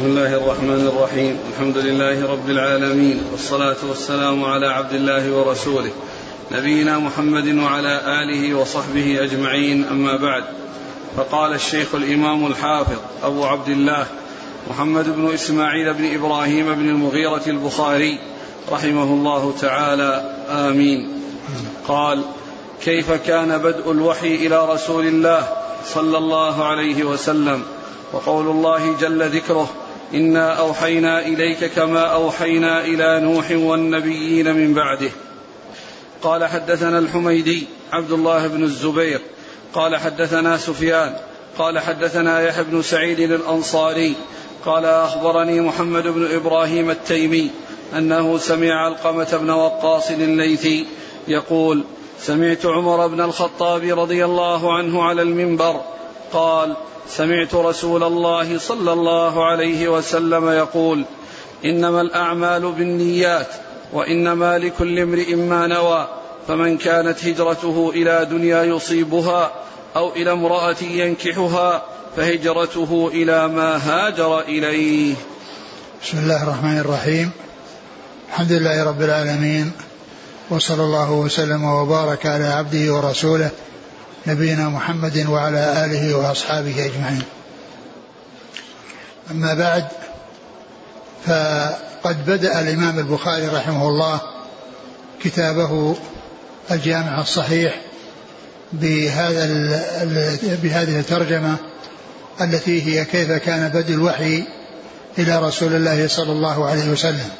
بسم الله الرحمن الرحيم. الحمد لله رب العالمين والصلاة والسلام على عبد الله ورسوله نبينا محمد وعلى آله وصحبه أجمعين أما بعد. فقال الشيخ الإمام الحافظ أبو عبد الله محمد بن إسماعيل بن إبراهيم بن المغيرة البخاري رحمه الله تعالى. آمين. قال كيف كان بدء الوحي إلى رسول الله صلى الله عليه وسلم؟ وقول الله جل ذكره إنا أوحينا إليك كما أوحينا إلى نوح والنبيين من بعده. قال حدثنا الحميدي عبد الله بن الزبير قال حدثنا سفيان قال حدثنا يحيى بن سعيد الأنصاري قال أخبرني محمد بن إبراهيم التيمي أنه سمع علقمة بن وقاص الليثي يقول سمعت عمر بن الخطاب رضي الله عنه على المنبر قال سمعت رسول الله صلى الله عليه وسلم يقول إنما الأعمال بالنيات وإنما لكل امرئ ما نوى فمن كانت هجرته إلى دنيا يصيبها أو إلى امرأة ينكحها فهجرته إلى ما هاجر إليه. بسم الله الرحمن الرحيم. الحمد لله رب العالمين وصلى الله وسلم وبارك على عبده ورسوله نبينا محمد وعلى آله وأصحابه أجمعين. أما بعد فقد بدأ الإمام البخاري رحمه الله كتابه الجامع الصحيح بهذا بهذه الترجمة التي هي كيف كان بدء الوحي إلى رسول الله صلى الله عليه وسلم.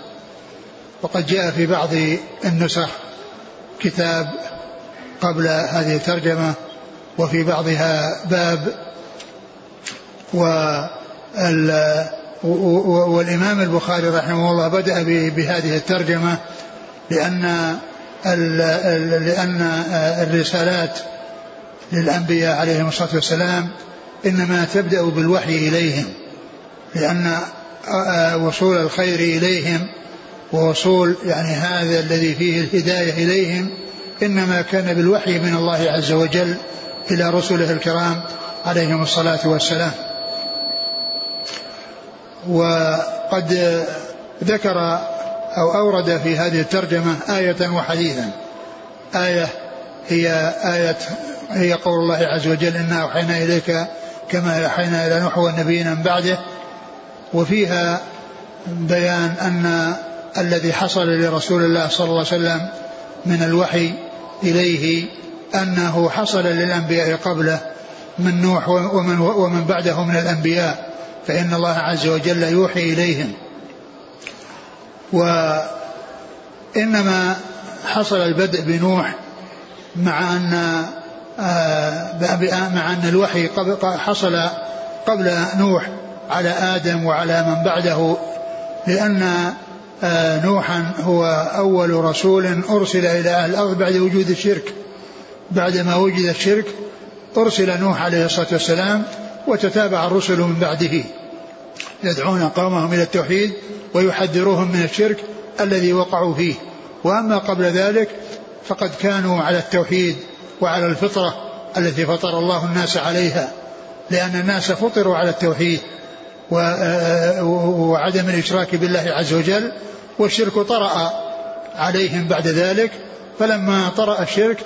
وقد جاء في بعض النسخ كتاب قبل هذه الترجمة وفي بعضها باب والإمام البخاري رحمه الله بدأ بهذه الترجمة لأن لأن الرسالات للأنبياء عليهم الصلاة والسلام إنما تبدأ بالوحي إليهم لأن وصول الخير إليهم ووصول يعني هذا الذي فيه الهداية إليهم إنما كان بالوحي من الله عز وجل إلى رسله الكرام عليهم الصلاة والسلام. وقد ذكر أو أورد في هذه الترجمة آية وحديثا. آية هي آية هي قول الله عز وجل إنا أوحينا إليك كما أوحينا إلى نوح والنبيين من بعده وفيها بيان أن الذي حصل لرسول الله صلى الله عليه وسلم من الوحي إليه أنه حصل للأنبياء قبله من نوح ومن, ومن بعده من الأنبياء فإن الله عز وجل يوحي إليهم. وإنما حصل البدء بنوح مع أن آه، مع أن الوحي حصل قبل نوح على آدم وعلى من بعده لأن آه، نوحا هو أول رسول أرسل إلى أهل الأرض بعد وجود الشرك. بعدما وجد الشرك أرسل نوح عليه الصلاة والسلام وتتابع الرسل من بعده يدعون قومهم إلى التوحيد ويحذروهم من الشرك الذي وقعوا فيه. وأما قبل ذلك فقد كانوا على التوحيد وعلى الفطرة التي فطر الله الناس عليها لأن الناس فطروا على التوحيد وعدم الإشراك بالله عز وجل والشرك طرأ عليهم بعد ذلك. فلما طرأ الشرك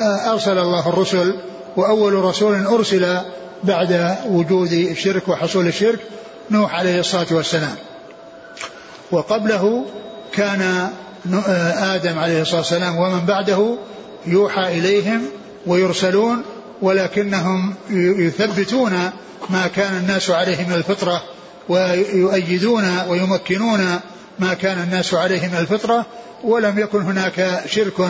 أرسل الله الرسل وأول رسول أرسل بعد وجود الشرك وحصول الشرك نوح عليه الصلاة والسلام. وقبله كان آدم عليه الصلاة والسلام ومن بعده يوحى إليهم ويرسلون ولكنهم يثبتون ما كان الناس عليه من الفطرة ويؤيدون ويمكنون ما كان الناس عليه من الفطرة ولم يكن هناك شرك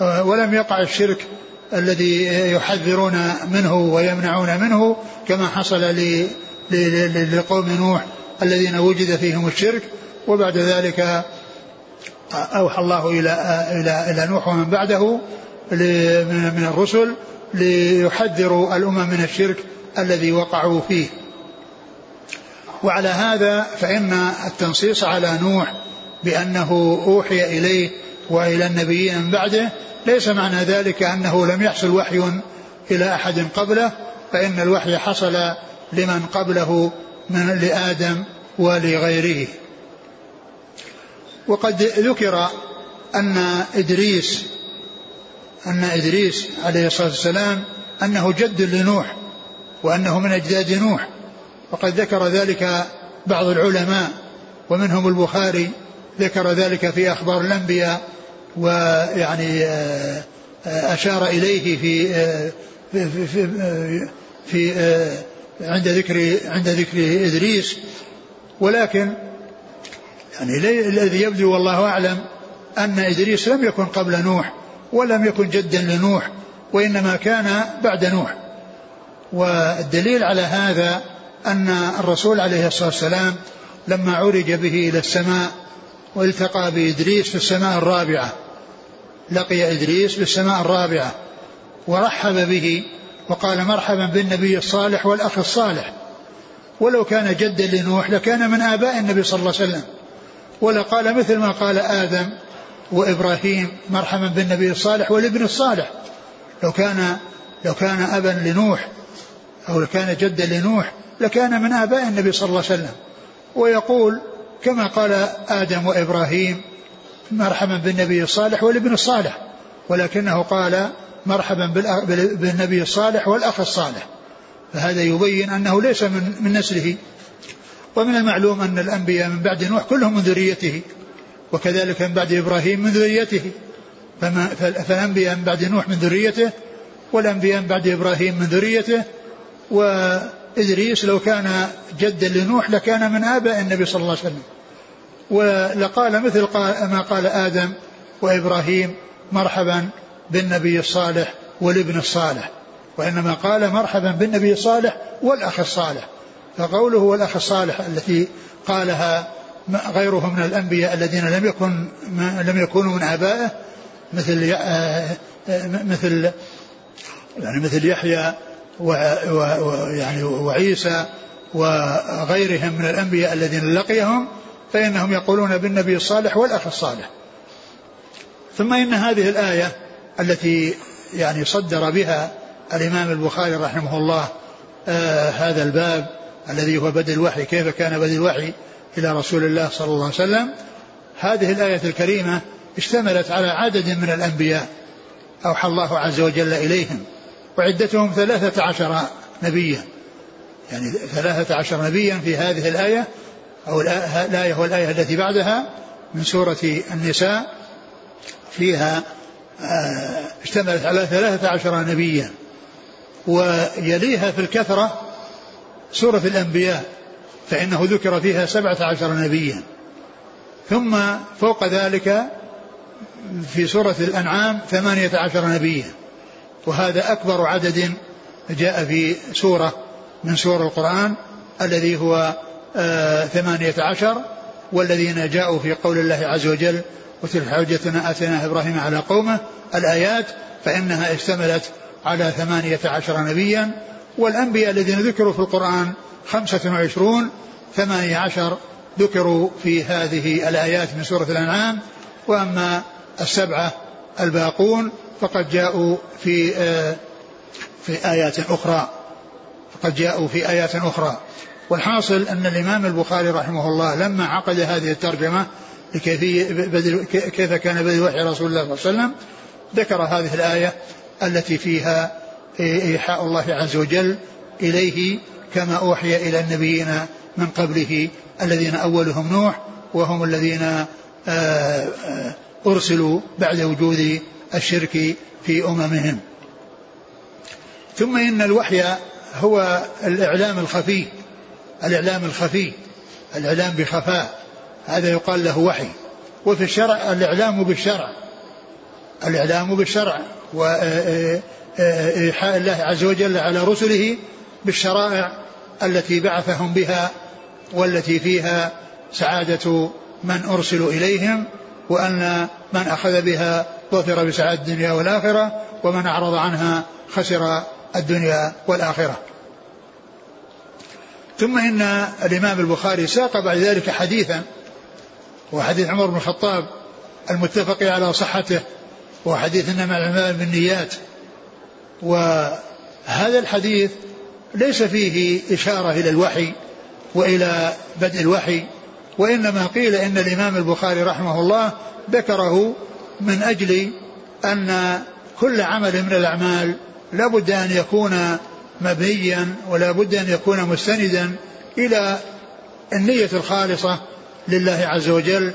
ولم يقع الشرك الذي يحذرون منه ويمنعون منه كما حصل لقوم نوح الذين وجد فيهم الشرك. وبعد ذلك أوحى الله إلى إلى إلى نوح ومن بعده من الرسل ليحذروا الأمم من الشرك الذي وقعوا فيه. وعلى هذا فإن التنصيص على نوح بأنه أوحي إليه وإلى النبيين من بعده. ليس معنى ذلك أنه لم يحصل وحي إلى أحد قبله فإن الوحي حصل لمن قبله من لآدم ولغيره. وقد ذكر أن إدريس أن إدريس عليه الصلاة والسلام أنه جد لنوح وأنه من أجداد نوح. وقد ذكر ذلك بعض العلماء ومنهم البخاري ذكر ذلك في أخبار الأنبياء ويعني آه، آه، أشار إليه في آه، في, في, في عند ذكر عند ذكر إدريس. ولكن يعني الذي يبدو والله أعلم أن إدريس لم يكن قبل نوح ولم يكن جدا لنوح وإنما كان بعد نوح. والدليل على هذا أن الرسول عليه الصلاة والسلام لما عرج به إلى السماء والتقى بإدريس في السماء الرابعة. لقي إدريس في السماء الرابعة. ورحب به وقال مرحبا بالنبي الصالح والأخ الصالح. ولو كان جدا لنوح لكان من آباء النبي صلى الله عليه وسلم. ولقال مثل ما قال آدم وإبراهيم مرحبا بالنبي الصالح والابن الصالح. لو كان لو كان أبا لنوح أو لو كان جدا لنوح لكان من آباء النبي صلى الله عليه وسلم. ويقول كما قال آدم وإبراهيم مرحبا بالنبي الصالح والابن الصالح ولكنه قال مرحبا بالنبي الصالح والأخ الصالح. فهذا يبين أنه ليس من, من نسله. ومن المعلوم أن الأنبياء من بعد نوح كلهم من ذريته وكذلك من بعد إبراهيم من ذريته. فالأنبياء من بعد نوح من ذريته والأنبياء من بعد إبراهيم من ذريته وإدريس لو كان جدا لنوح لكان من آباء النبي صلى الله عليه وسلم. ولقال مثل ما قال آدم وإبراهيم مرحبا بالنبي الصالح والابن الصالح وإنما قال مرحبا بالنبي الصالح والأخ الصالح. فقوله والأخ الصالح التي قالها غيره من الأنبياء الذين لم يكن لم يكونوا من آبائه مثل آه، مثل يعني مثل يحيى ويعني وعيسى وغيرهم من الأنبياء الذين لقيهم فإنهم يقولون بالنبي الصالح والأخ الصالح. ثم إن هذه الآية التي يعني صدر بها الإمام البخاري رحمه الله آه هذا الباب الذي هو بدء الوحي كيف كان بدء الوحي إلى رسول الله صلى الله عليه وسلم؟ هذه الآية الكريمة اشتملت على عدد من الأنبياء أوحى الله عز وجل إليهم. وعدتهم ثلاثة عشر نبيا. يعني ثلاثة عشر نبيا في هذه الآية أو الآية والآية التي بعدها من سورة النساء. فيها آه، اشتملت على ثلاثة عشر نبيا. ويليها في الكثرة سورة الأنبياء فإنه ذكر فيها سبعة عشر نبيا. ثم فوق ذلك في سورة الأنعام ثمانية عشر نبيا. وهذا أكبر عدد جاء في سورة من سور القرآن الذي هو آه ثمانية عشر والذين جاءوا في قول الله عز وجل وتلك حجتنا آتيناها إبراهيم على قومه. الآيات فإنها اشتملت على ثمانية عشر نبيا والأنبياء الذين ذكروا في القرآن خمسة وعشرون ثمانية عشر ذكروا في هذه الآيات من سورة الأنعام وأما السبعة الباقون فقد جاءوا في آه، في آيات أخرى. فقد جاءوا في آيات أخرى. والحاصل أن الإمام البخاري رحمه الله لما عقد هذه الترجمة كيف كان بدء وحي رسول الله صلى الله عليه وسلم ذكر هذه الآية التي فيها إيحاء الله عز وجل إليه كما أوحي إلى النبيين من قبله الذين أولهم نوح وهم الذين آه، آه، أرسلوا بعد وجود الشرك في أممهم. ثم إن الوحي هو الإعلام الخفي الإعلام الخفي الإعلام بخفاء. هذا يقال له وحي. وفي الشرع الإعلام بالشرع الإعلام بالشرع وإيحاء الله عز وجل على رسله بالشرائع التي بعثهم بها والتي فيها سعادة من أرسلوا إليهم وأن من أخذ بها ظفر بسعادة الدنيا والآخرة ومن أعرض عنها خسر الدنيا والآخرة. ثم إن الإمام البخاري ساق بعد ذلك حديثا وحديث عمر بن الخطاب المتفق على صحته وحديث إنما الأعمال بالنيات. وهذا الحديث ليس فيه إشارة إلى الوحي وإلى بدء الوحي وإنما قيل إن الإمام البخاري رحمه الله ذكره من أجل أن كل عمل من الأعمال لا بد أن يكون مبنيا ولا بد أن يكون مستندا إلى النية الخالصة لله عز وجل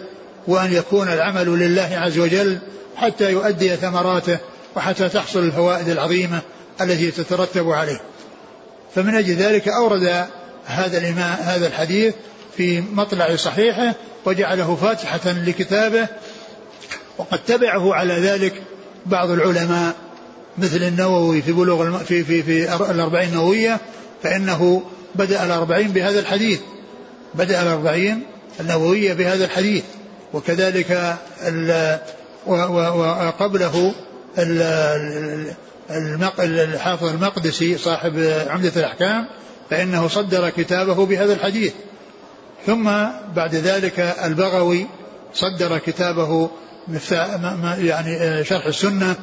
وأن يكون العمل لله عز وجل حتى يؤدي ثمراته وحتى تحصل الفوائد العظيمة التي تترتب عليه. فمن أجل ذلك أورد هذا الإمام هذا الحديث في مطلع صحيحه وجعله فاتحة لكتابه وقد تبعه على ذلك بعض العلماء مثل النووي في بلوغ في في في الأربعين النووية فإنه بدأ الأربعين بهذا الحديث بدأ الأربعين النووية بهذا الحديث وكذلك وقبله الحافظ المقدسي صاحب عمدة الأحكام فإنه صدر كتابه بهذا الحديث. ثم بعد ذلك البغوي صدر كتابه يعني شرح السنة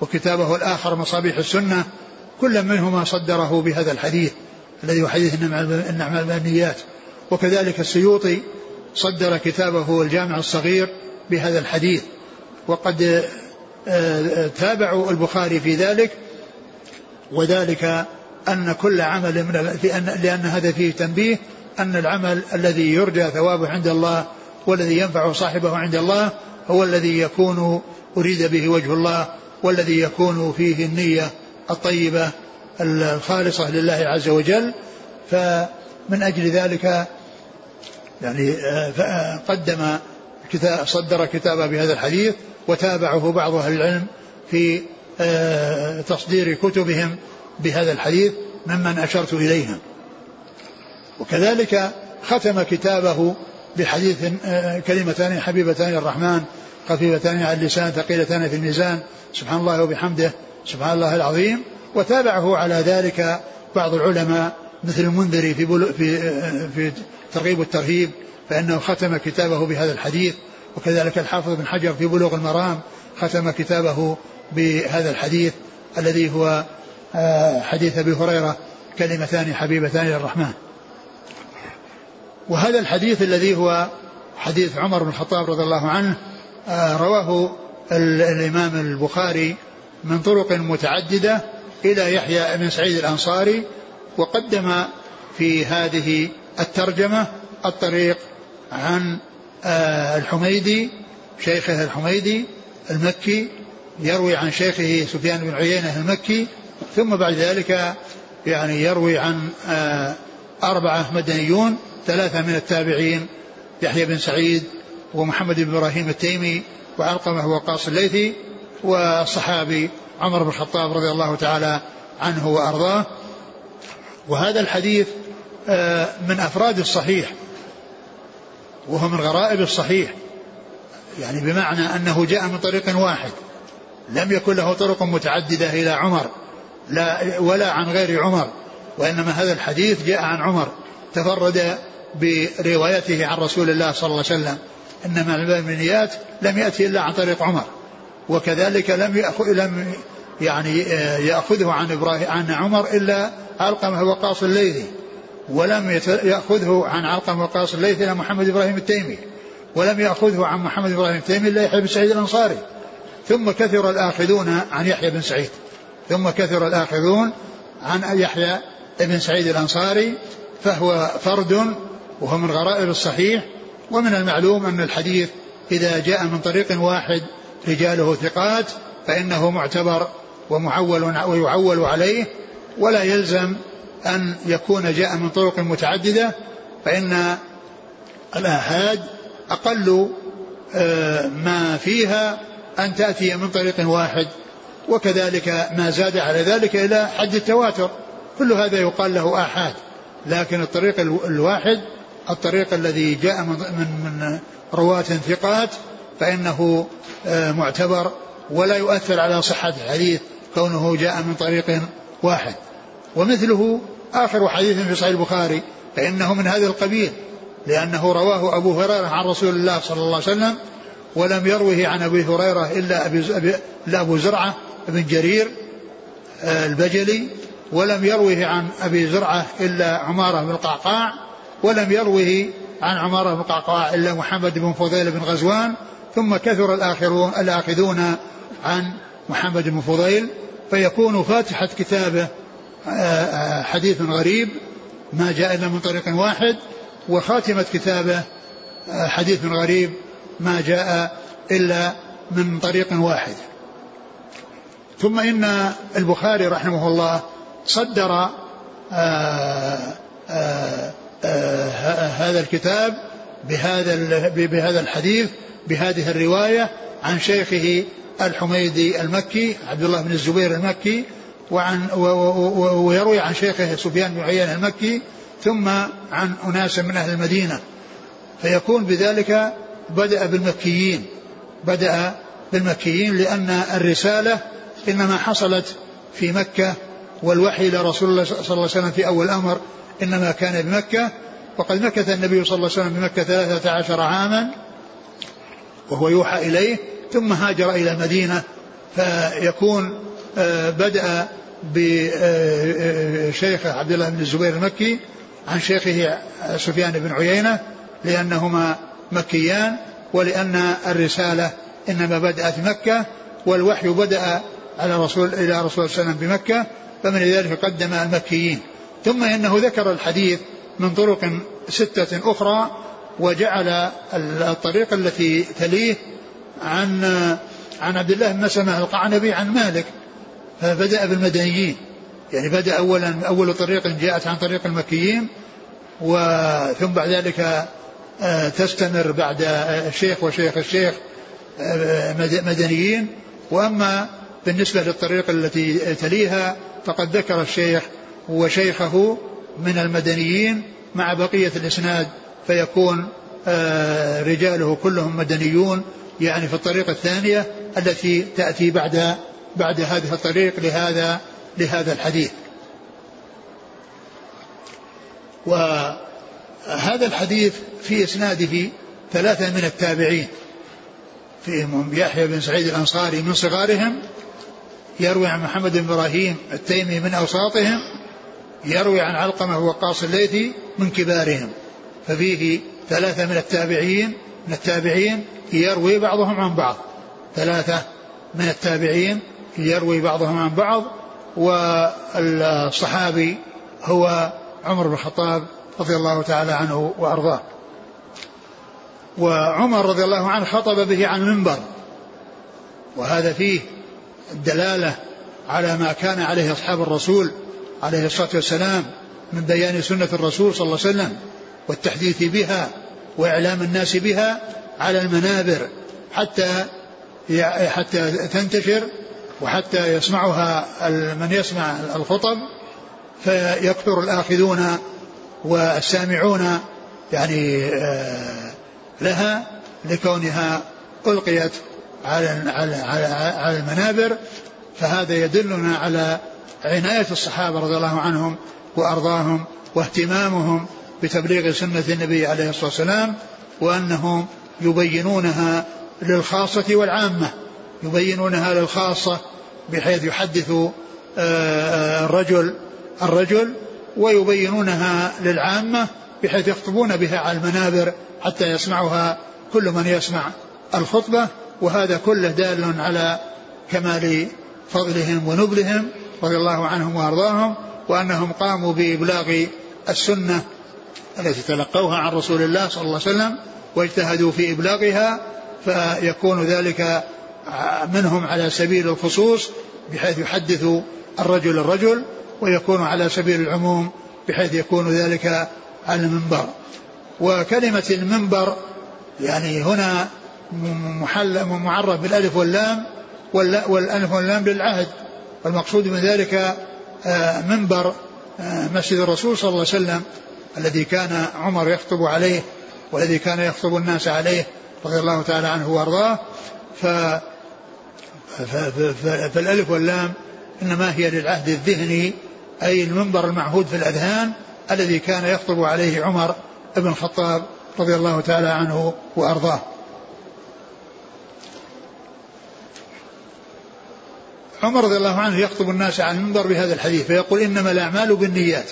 وكتابه الآخر مصابيح السنة كل منهما صدره بهذا الحديث الذي هو حديث النعم المبنيات وكذلك السيوطي صدر كتابه الجامع الصغير بهذا الحديث. وقد آه، آه، تابعوا البخاري في ذلك وذلك أن كل عمل من لأن, لأن هذا فيه تنبيه أن العمل الذي يرجى ثوابه عند الله والذي ينفع صاحبه عند الله هو الذي يكون أريد به وجه الله والذي يكون فيه النية الطيبة الخالصة لله عز وجل. فمن أجل ذلك يعني آه، قدم كتاب صدر كتابه بهذا الحديث وتابعه بعض أهل العلم في آه، تصدير كتبهم بهذا الحديث ممن أشرت إليهم. وكذلك ختم كتابه بحديث آه، كلمتان حبيبتان الرحمن خفيفتان على اللسان ثقيلتان في الميزان. سبحان الله وبحمده. سبحان الله العظيم. وتابعه على ذلك بعض العلماء مثل المنذري في في آه، في ترغيب الترهيب فإنه ختم كتابه بهذا الحديث. وكذلك الحافظ بن حجر في بلوغ المرام ختم كتابه بهذا الحديث الذي هو آه، حديث أبي هريرة كلمتان حبيبتان للرحمن. وهذا الحديث الذي هو حديث عمر بن الخطاب رضي الله عنه آه، رواه الإمام البخاري من طرق متعددة إلى يحيى بن سعيد الأنصاري وقدم في هذه الترجمة الطريق عن آه، الحميدي شيخه الحميدي المكي يروي عن شيخه سفيان بن عيينة المكي ثم بعد ذلك يعني يروي عن آه، أربعة مدنيون. ثلاثة من التابعين يحيى بن سعيد ومحمد بن إبراهيم التيمي وعلقمة وقاص الليثي والصحابي عمر بن الخطاب رضي الله تعالى عنه وأرضاه. وهذا الحديث آه، من أفراد الصحيح وهو من غرائب الصحيح يعني بمعنى أنه جاء من طريق واحد لم يكن له طرق متعددة إلى عمر لا ولا عن غير عمر وإنما هذا الحديث جاء عن عمر تفرد بروايته عن رسول الله صلى الله عليه وسلم إنما الباب لم يأتي إلا عن طريق عمر وكذلك لم يأخذ لم يعني آه، يأخذه عن إبراهيم عن عمر إلا علقمة وقاص الليثي ولم يأخذه عن علقمة وقاص الليثي إلى محمد إبراهيم التيمي ولم يأخذه عن محمد إبراهيم التيمي إلا يحيى بن سعيد الأنصاري ثم كثر الآخذون عن يحيى بن سعيد ثم كثر الآخذون عن يحيى بن سعيد الأنصاري فهو فرد وهو من غرائب الصحيح ومن المعلوم أن الحديث إذا جاء من طريق واحد رجاله ثقات فإنه معتبر ومعول ويعول عليه ولا يلزم أن يكون جاء من طرق متعددة فإن الآحاد أقل آه، ما فيها أن تأتي من طريق واحد وكذلك ما زاد على ذلك إلى حد التواتر كل هذا يقال له آحاد لكن الطريق الواحد الطريق الذي جاء من من رواة ثقات فإنه آه، معتبر ولا يؤثر على صحة الحديث كونه جاء من طريق واحد. ومثله آخر حديث في صحيح البخاري فإنه من هذا القبيل لأنه رواه أبو هريرة عن رسول الله صلى الله عليه وسلم ولم يروه عن أبي هريرة إلا أبي, إلا أبو زرعة بن جرير آه، البجلي ولم يروه عن أبي زرعة إلا عمارة بن القعقاع ولم يروه عن عمارة بن قعقاع إلا محمد بن فضيل بن غزوان ثم كثر الآخرون الآخذون عن محمد بن فضيل فيكون فاتحة كتابه آه، آه، حديث غريب ما جاء إلا من طريق واحد وخاتمة كتابه آه، حديث غريب ما جاء إلا من طريق واحد. ثم إن البخاري رحمه الله صدر آآ آآ آآ هذا الكتاب بهذا بهذا الحديث بهذه الرواية عن شيخه الحميدي المكي عبد الله بن الزبير المكي وعن ويروي عن شيخه سفيان بن عيينة المكي ثم عن أناس من أهل المدينة. فيكون بذلك بدأ بالمكيين بدأ بالمكيين لأن الرسالة إنما حصلت في مكة والوحي إلى رسول الله صلى الله عليه وسلم في أول الأمر إنما كان بمكة وقد مكث النبي صلى الله عليه وسلم بمكة ثلاثة عشر عاما وهو يوحى إليه ثم هاجر إلى المدينة فيكون آه، بدأ بشيخه عبد الله بن الزبير المكي عن شيخه سفيان بن عيينة لأنهما مكيان ولأن الرسالة إنما بدأت مكة والوحي بدأ على رسول إلى رسول الله صلى الله عليه وسلم بمكة فمن ذلك قدم المكيين. ثم إنه ذكر الحديث من طرق ستة أخرى وجعل الطريق التي تليه عن عن عبد الله بن مسلمة القعنبي عن مالك فبدأ بالمدنيين. يعني بدأ أولا أول طريق جاءت عن طريق المكيين وثم بعد ذلك آه، تستمر بعد الشيخ وشيخ الشيخ آه، مدنيين. وأما بالنسبة للطريق التي تليها فقد ذكر الشيخ وشيخه من المدنيين مع بقية الإسناد فيكون آه، رجاله كلهم مدنيون يعني في الطريقة الثانية التي تأتي بعد بعد هذه الطريق لهذا لهذا الحديث. وهذا الحديث في إسناده ثلاثة من التابعين. فيهم يحيى بن سعيد الأنصاري من صغارهم يروي عن محمد بن إبراهيم التيمي من أوساطهم يروي عن علقمة وقاص الليثي من كبارهم. ففيه ثلاثة من التابعين من التابعين يروي بعضهم عن بعض. ثلاثة من التابعين يروي بعضهم عن بعض. والصحابي هو عمر بن الخطاب رضي الله تعالى عنه وأرضاه. وعمر رضي الله عنه خطب به عن المنبر. وهذا فيه الدلالة على ما كان عليه أصحاب الرسول عليه الصلاة والسلام من بيان سنة الرسول صلى الله عليه وسلم والتحديث بها وإعلام الناس بها على المنابر حتى حتى تنتشر وحتى يسمعها من يسمع الخطب فيكثر الآخذون والسامعون يعني آه، لها لكونها ألقيت على على على, على المنابر. فهذا يدلنا على عناية الصحابة رضي الله عنهم وأرضاهم واهتمامهم بتبليغ سنة النبي عليه الصلاة والسلام وأنهم يبينونها للخاصة والعامة يبينونها للخاصة بحيث يحدث آه، آه، الرجل الرجل ويبينونها للعامة بحيث يخطبون بها على المنابر حتى يسمعها كل من يسمع الخطبة وهذا كله دال على كمال فضلهم ونبلهم رضي الله عنهم وأرضاهم وأنهم قاموا بإبلاغ السنة التي تلقوها عن رسول الله صلى الله عليه وسلم واجتهدوا في إبلاغها فيكون ذلك منهم على سبيل الخصوص بحيث يحدث الرجل الرجل ويكون على سبيل العموم بحيث يكون ذلك على المنبر. وكلمة المنبر يعني هنا محل معرف بالألف واللام والألف واللام للعهد. والمقصود من ذلك آه، منبر آه، مسجد الرسول صلى الله عليه وسلم الذي كان عمر يخطب عليه والذي كان يخطب الناس عليه رضي الله تعالى عنه وأرضاه. ف فالألف واللام إنما هي للعهد الذهني أي المنبر المعهود في الأذهان الذي كان يخطب عليه عمر بن الخطاب رضي الله تعالى عنه وأرضاه. عمر رضي الله عنه يخطب الناس على المنبر بهذا الحديث فيقول إنما الأعمال بالنيات.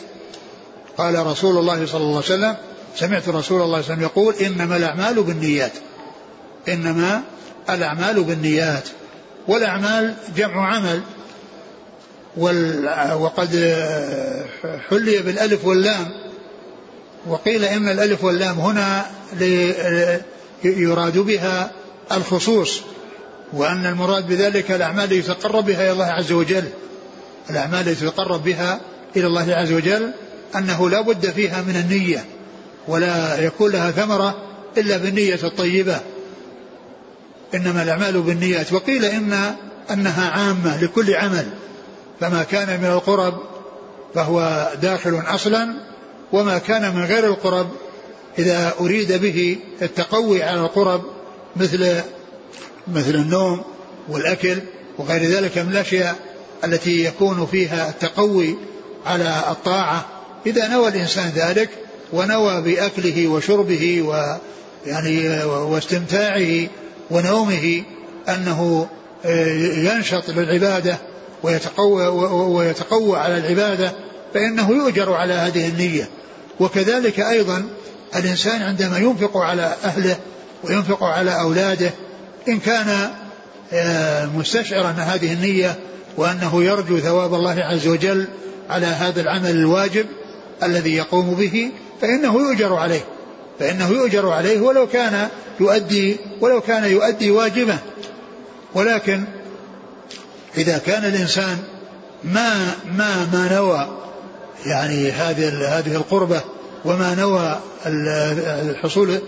قال رسول الله صلى الله عليه وسلم سمعت رسول الله صلى الله عليه وسلم يقول إنما الأعمال بالنيات. إنما الأعمال بالنيات. والأعمال جمع عمل. وقد حلي بالألف واللام. وقيل إن الألف واللام هنا يراد بها الخصوص. وأن المراد بذلك الأعمال التي يتقرب بها إلى الله عز وجل. الأعمال التي يتقرب بها إلى الله عز وجل أنه لا بد فيها من النية ولا يكون لها ثمرة إلا بالنية الطيبة. إنما الأعمال بالنيات. وقيل إن أنها عامة لكل عمل. فما كان من القرب فهو داخل أصلا وما كان من غير القرب إذا أريد به التقوي على القرب مثل مثل النوم والأكل وغير ذلك من الأشياء التي يكون فيها التقوي على الطاعة. إذا نوى الإنسان ذلك ونوى بأكله وشربه ويعني واستمتاعه ونومه أنه آه، ينشط للعبادة ويتقوى, ويتقوى على العبادة فإنه يؤجر على هذه النية. وكذلك أيضا الإنسان عندما ينفق على أهله وينفق على أولاده إن كان آه، مستشعرا هذه النية وأنه يرجو ثواب الله عز وجل على هذا العمل الواجب الذي يقوم به فإنه يؤجر عليه فإنه يؤجر عليه ولو كان يؤدي ولو كان يؤدي واجبه ولكن إذا كان الإنسان ما ما ما نوى يعني هذه هذه القربة وما نوى الحصول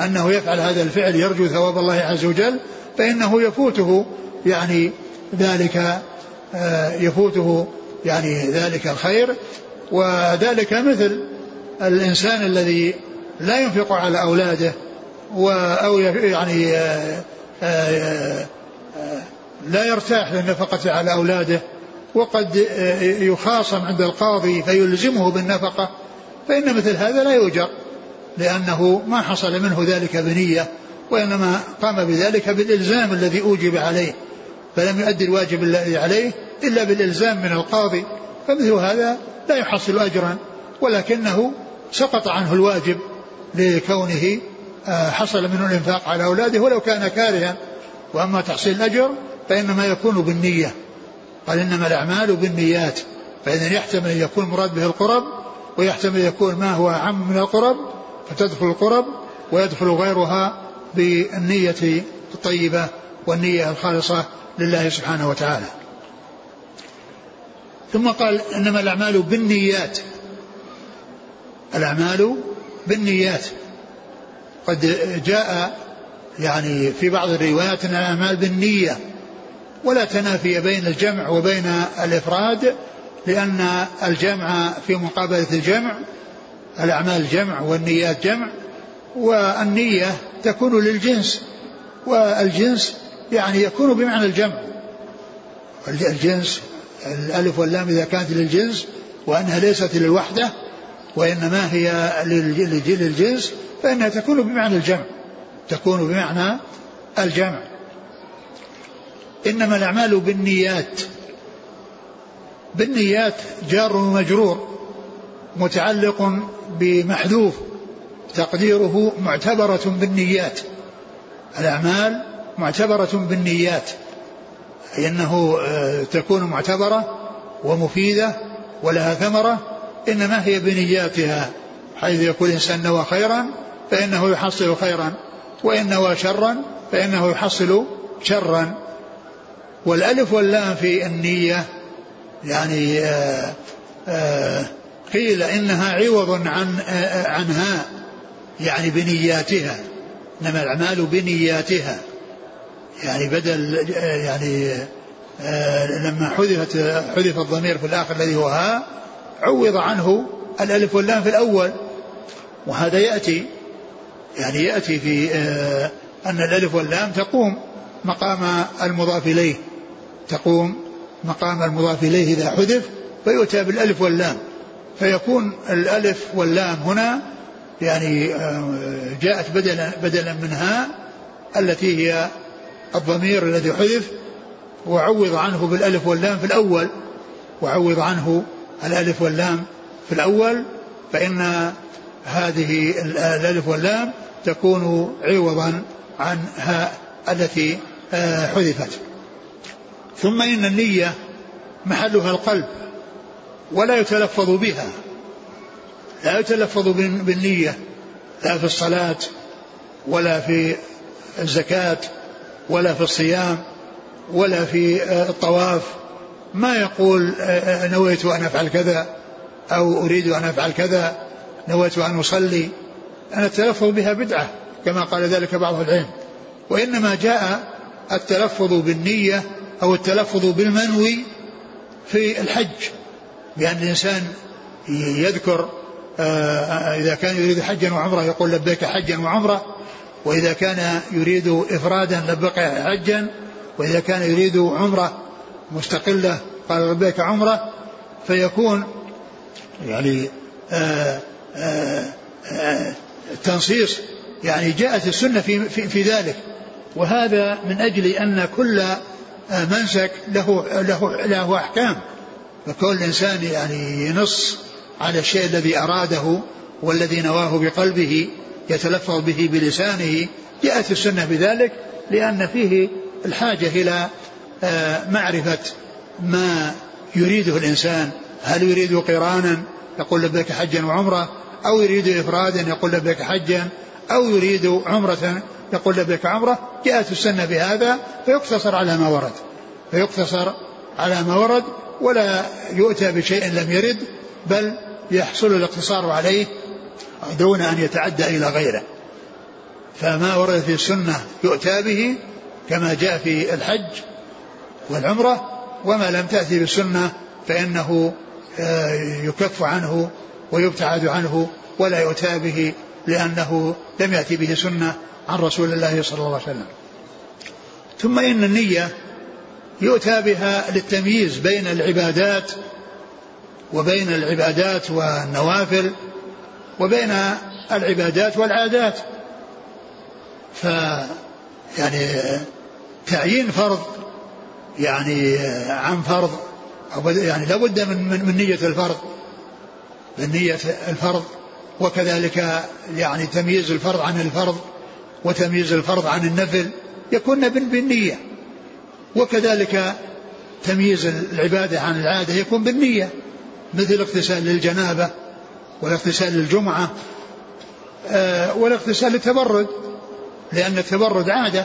أنه يفعل هذا الفعل يرجو ثواب الله عز وجل فإنه يفوته يعني ذلك يفوته يعني ذلك الخير. وذلك مثل الإنسان الذي لا ينفق على أولاده أو يعني لا يرتاح للنفقة على أولاده وقد يخاصم عند القاضي فيلزمه بالنفقة. فإن مثل هذا لا يؤجر لأنه ما حصل منه ذلك بنية وإنما قام بذلك بالإلزام الذي أوجب عليه فلم يؤدي الواجب الذي عليه إلا بالإلزام من القاضي فمثل هذا لا يحصل أجرا ولكنه سقط عنه الواجب لكونه آه، حصل منه الإنفاق على أولاده ولو كان كارها وأما تحصيل الأجر فإنما يكون بالنية قال إنما الأعمال بالنيات فإذا يحتمل أن يكون مراد به القرب ويحتمل يكون ما هو أعم من القرب فتدخل القرب ويدخل غيرها بالنية الطيبة والنية الخالصة لله سبحانه وتعالى. ثم قال إنما الأعمال بالنيات. الأعمال بالنيات. قد جاء يعني في بعض الروايات أن الأعمال بالنية ولا تنافي بين الجمع وبين الإفراد لأن الجمع في مقابلة الجمع الأعمال جمع والنيات جمع والنية تكون للجنس والجنس يعني يكون بمعنى الجمع. الجنس الألف واللام إذا كانت للجنس وأنها ليست للوحدة وإنما هي للجنس فإنها تكون بمعنى الجمع تكون بمعنى الجمع. إنما الأعمال بالنيات بالنيات جار ومجرور متعلق بمحذوف تقديره معتبرة بالنيات. الأعمال معتبرة بالنيات أي أنه آه، تكون معتبرة ومفيدة ولها ثمرة إنما هي بنياتها. حيث يقول الإنسان نوى خيرا فإنه يحصل خيرا وإن نوى شرا فإنه يحصل شرا. والألف واللام في النية يعني آه، آآ قيل إنها عوض عن عنها يعني بنياتها. إنما الأعمال بنياتها. يعني بدل يعني لما حذفت حذف الضمير في الآخر الذي هو ها عوض عنه الألف واللام في الأول. وهذا يأتي يعني يأتي في أن الألف واللام تقوم مقام المضاف إليه. تقوم مقام المضاف إليه إذا حذف فيؤتى بالألف واللام. فيكون الألف واللام هنا يعني آه، جاءت بدلا بدلا منها التي هي الضمير الذي حذف وعوض عنه بالألف واللام في الأول وعوض عنه الألف واللام في الأول. فإن هذه الألف واللام تكون عوضا عن التي آه، حذفت. ثم إن النية محلها القلب ولا يتلفظ بها. لا يتلفظ بالنية لا في الصلاة ولا في الزكاة ولا في الصيام ولا في آه، الطواف. ما يقول آه، آه، نويت أن أفعل كذا أو أريد أن أفعل كذا نويت أن أصلي. أن التلفظ بها بدعة كما قال ذلك بعض العلم. وإنما جاء التلفظ بالنية أو التلفظ بالمنوي في الحج. بأن الإنسان يذكر إذا كان يريد حجا وعمرة يقول لبيك حجا وعمرة وإذا كان يريد إفرادا لبيك حجا وإذا كان يريد عمرة مستقلة قال لبيك عمرة فيكون يعني آآ آآ آآ تنصيص يعني جاءت السنة في, في, في ذلك. وهذا من أجل أن كل منسك له, له, له أحكام. فكل إنسان يعني ينص على الشيء الذي أراده والذي نواه بقلبه يتلفظ به بلسانه. جاءت السنة بذلك لأن فيه الحاجة إلى آه، معرفة ما يريده الإنسان. هل يريد قرانا يقول لبيك حجا وعمرة أو يريد إفرادا يقول لبيك حجا أو يريد عمرة يقول لبيك عمرة جاءت السنة بهذا فيقتصر على ما ورد. فيقتصر على ما ورد ولا يؤتى بشيء لم يرد بل يحصل الاقتصار عليه دون أن يتعدى إلى غيره. فما ورد في السنة يؤتى به كما جاء في الحج والعمرة وما لم تأتي بالسنة فإنه آه، يكف عنه ويبتعد عنه ولا يؤتى به لأنه لم يأتي به سنة عن رسول الله صلى الله عليه وسلم. ثم إن النية يؤتى بها للتمييز بين العبادات وبين العبادات والنوافل وبين العبادات والعادات. ف يعني تعيين فرض يعني عن فرض أو يعني لابد من, من, من نية الفرض. من نية الفرض. وكذلك يعني تمييز الفرض عن الفرض. وتمييز الفرض عن النفل يكون بالنية. وكذلك تمييز العبادة عن العادة يكون بالنية مثل اغتسال للجنابة والاغتسال للجمعة آه، والاغتسال للتبرد لأن التبرد عادة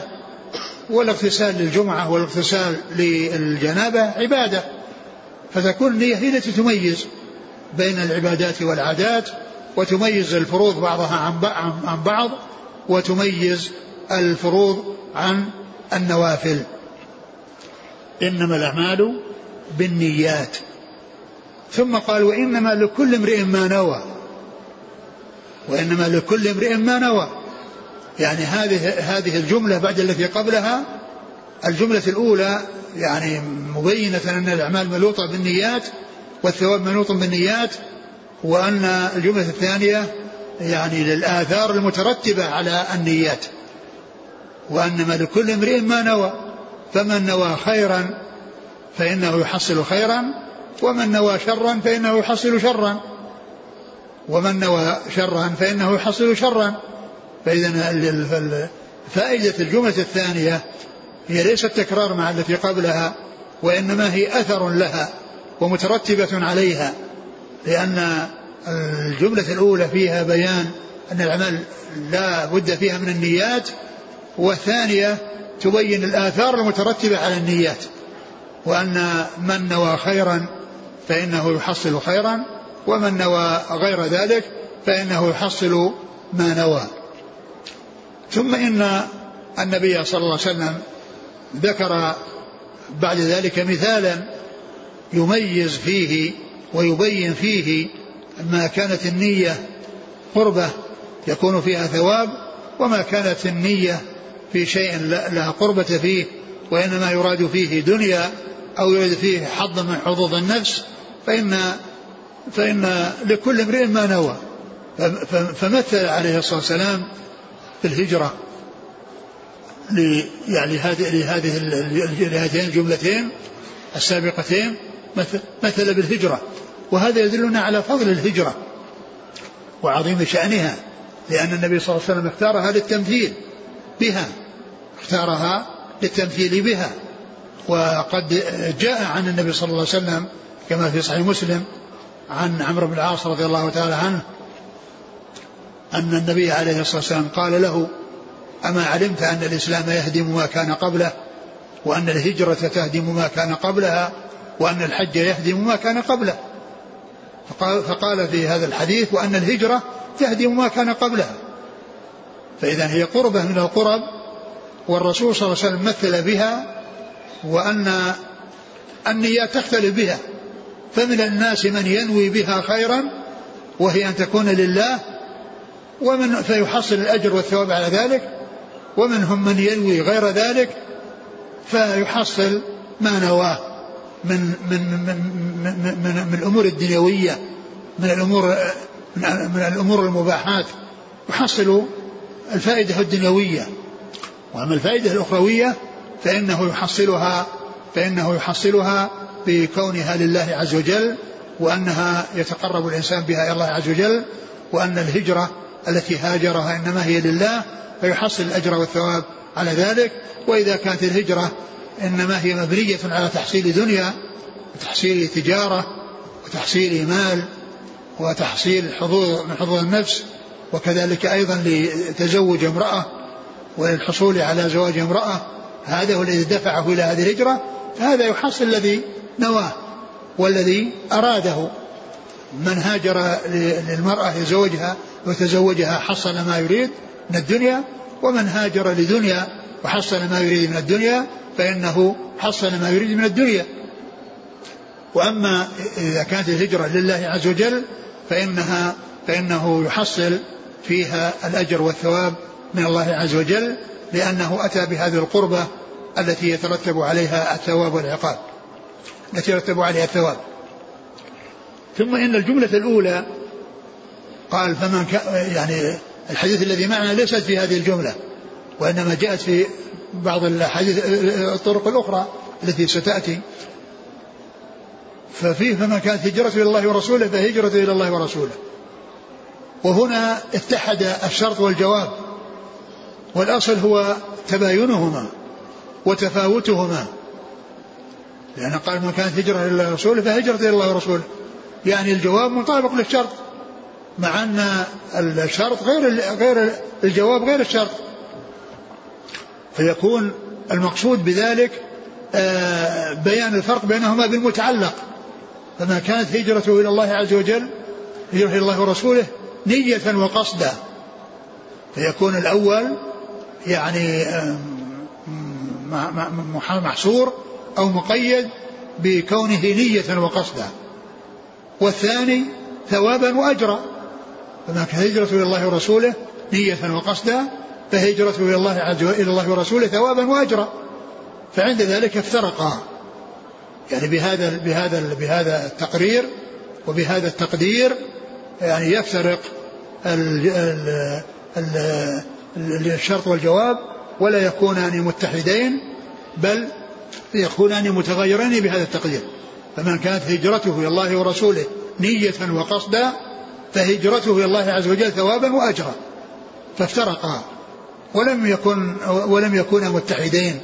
والاغتسال للجمعة والاغتسال للجنابة عبادة. فتكون النية هي التي تميز بين العبادات والعادات وتميز الفروض بعضها عن بعض وتميز الفروض عن النوافل. إنما الأعمال بالنيات. ثم قال وإنما لكل امرئ ما نوى. وإنما لكل امرئ ما نوى. يعني هذه هذه الجملة بعد التي قبلها الجملة الأولى يعني مبينة أن الأعمال ملوطة بالنيات والثواب منوط بالنيات وأن الجملة الثانية يعني للآثار المترتبة على النيات وأنما لكل امرئ ما نوى فمن نوى خيرا فإنه يحصل خيرا ومن نوى شرا فإنه يحصل شرا ومن نوى شرا فإنه يحصل شرا. فإذا فائدة الجملة الثانية هي ليست تكرار مع التي قبلها وإنما هي أثر لها ومترتبة عليها لأن الجملة الأولى فيها بيان أن الأعمال لا بد فيها من النيات والثانية تبين الآثار المترتبة على النيات وأن من نوى خيرا فإنه يحصل خيرا ومن نوى غير ذلك فإنه يحصل ما نوى. ثم إن النبي صلى الله عليه وسلم ذكر بعد ذلك مثالا يميز فيه ويبين فيه ما كانت النية قربة يكون فيها ثواب وما كانت النية في شيء لا قربة فيه وإنما يراد فيه دنيا أو يراد فيه حظ من حظوظ النفس فإن فإن لكل امرئ ما نوى. فمثل عليه الصلاة والسلام في الهجرة يعني هذه لهذه لهاتين الجملتين السابقتين مثل, مثل بالهجرة. وهذا يدلنا على فضل الهجرة وعظيم شأنها لأن النبي صلى الله عليه وسلم اختارها للتمثيل بها اختارها للتمثيل بها. وقد جاء عن النبي صلى الله عليه وسلم كما في صحيح مسلم عن عمرو بن العاص رضي الله تعالى عنه أن النبي عليه الصلاة والسلام قال له أما علمت أن الإسلام يهدم ما كان قبله وأن الهجرة تهدم ما كان قبلها وأن الحج يهدم ما كان قبله؟ فقال, في هذا الحديث وأن الهجرة تهدم ما كان قبلها. فإذا هي قربة من القرب والرسول صلى الله عليه وسلم مثل بها وأن النيات تختلف بها. فمن الناس من ينوي بها خيرا وهي أن تكون لله ومن فيحصل الأجر والثواب على ذلك ومنهم من ينوي غير ذلك فيحصل ما نواه. من من من من, من, من الأمور الدنيوية من الأمور من الأمور المباحات يحصل الفائدة الدنيوية. وأما الفائدة الأخروية فإنه يحصلها فإنه يحصلها بكونها لله عز وجل وأنها يتقرب الإنسان بها إلى الله عز وجل وأن الهجرة التي هاجرها إنما هي لله فيحصل الأجر والثواب على ذلك. وإذا كانت الهجرة إنما هي مبنية على تحصيل دنيا وتحصيل تجارة وتحصيل مال وتحصيل حظوظ من حظوظ النفس وكذلك أيضا لتزوج امرأة وللحصول على زواج امرأة. هذا هو الذي دفعه إلى هذه الهجرة. فهذا يحصل الذي نواه والذي أراده. من هاجر للمرأة يزوجها وتزوجها حصل ما يريد من الدنيا ومن هاجر لدنيا وحصل ما يريد من الدنيا فإنه حصل ما يريد من الدنيا. وأما إذا كانت الهجرة لله عز وجل فإنها فإنه يحصل فيها الأجر والثواب من الله عز وجل لأنه أتى بهذه القربة التي يترتب عليها الثواب والعقاب. التي يترتب عليها الثواب. ثم إن الجملة الأولى قال فمن يعني الحديث الذي معنا ليست في هذه الجملة. وإنما جاءت في بعض الحديث الطرق الأخرى التي ستأتي. ففيه فمن كانت هجرته إلى الله ورسوله فهجرته إلى الله ورسوله. وهنا اتحد الشرط والجواب. والأصل هو تباينهما وتفاوتهما. لأن قال من كانت هجرة إلى الله ورسوله فهجرته إلى الله ورسوله. يعني الجواب مطابق للشرط مع أن الشرط غير غير الجواب غير الشرط. فيكون المقصود بذلك آه، بيان الفرق بينهما بالمتعلق. فما كانت هجرته إلى الله عز وجل هجرة إلى الله ورسوله نية وقصدا. فيكون الأول يعني محصور أو مقيد بكونه نية وقصدا. والثاني ثوابا وأجرا. فما كان هجرته إلى الله ورسوله نية وقصدا فهجرته إلى الله عز وجل إلى الله ورسوله ثوابا وأجرا. فعند ذلك افترقا. يعني بهذا بهذا بهذا التقرير وبهذا التقدير يعني يفترق الشرط والجواب ولا يكونان متحدين بل يكونان متغيرين بهذا التقدير. فمن كانت هجرته إلى الله ورسوله نية وقصدا فهجرته إلى الله عز وجل ثوابا واجرا. فافترقا. ولم يكن ولم يكونا متحدين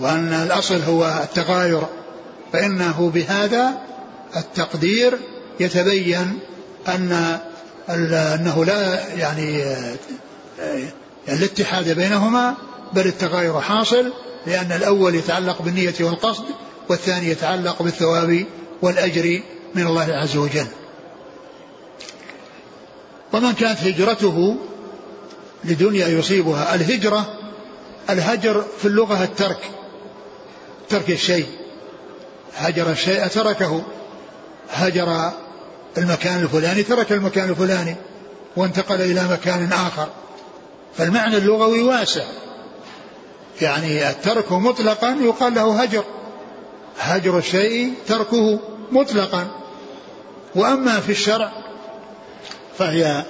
وأن الأصل هو التغاير فإنه بهذا التقدير يتبين أن أنه لا يعني, يعني الاتحاد بينهما بل التغاير حاصل لأن الأول يتعلق بالنية والقصد والثاني يتعلق بالثواب والأجر من الله عز وجل. ومن كانت هجرته لدنيا يصيبها. الهجرة الهجر في اللغة الترك ترك الشيء. هجر الشيء تركه. هجر المكان الفلاني ترك المكان الفلاني وانتقل إلى مكان آخر. فالمعنى اللغوي واسع. يعني الترك مطلقا يقال له هجر. هجر الشيء تركه مطلقا. وأما في الشرع فهي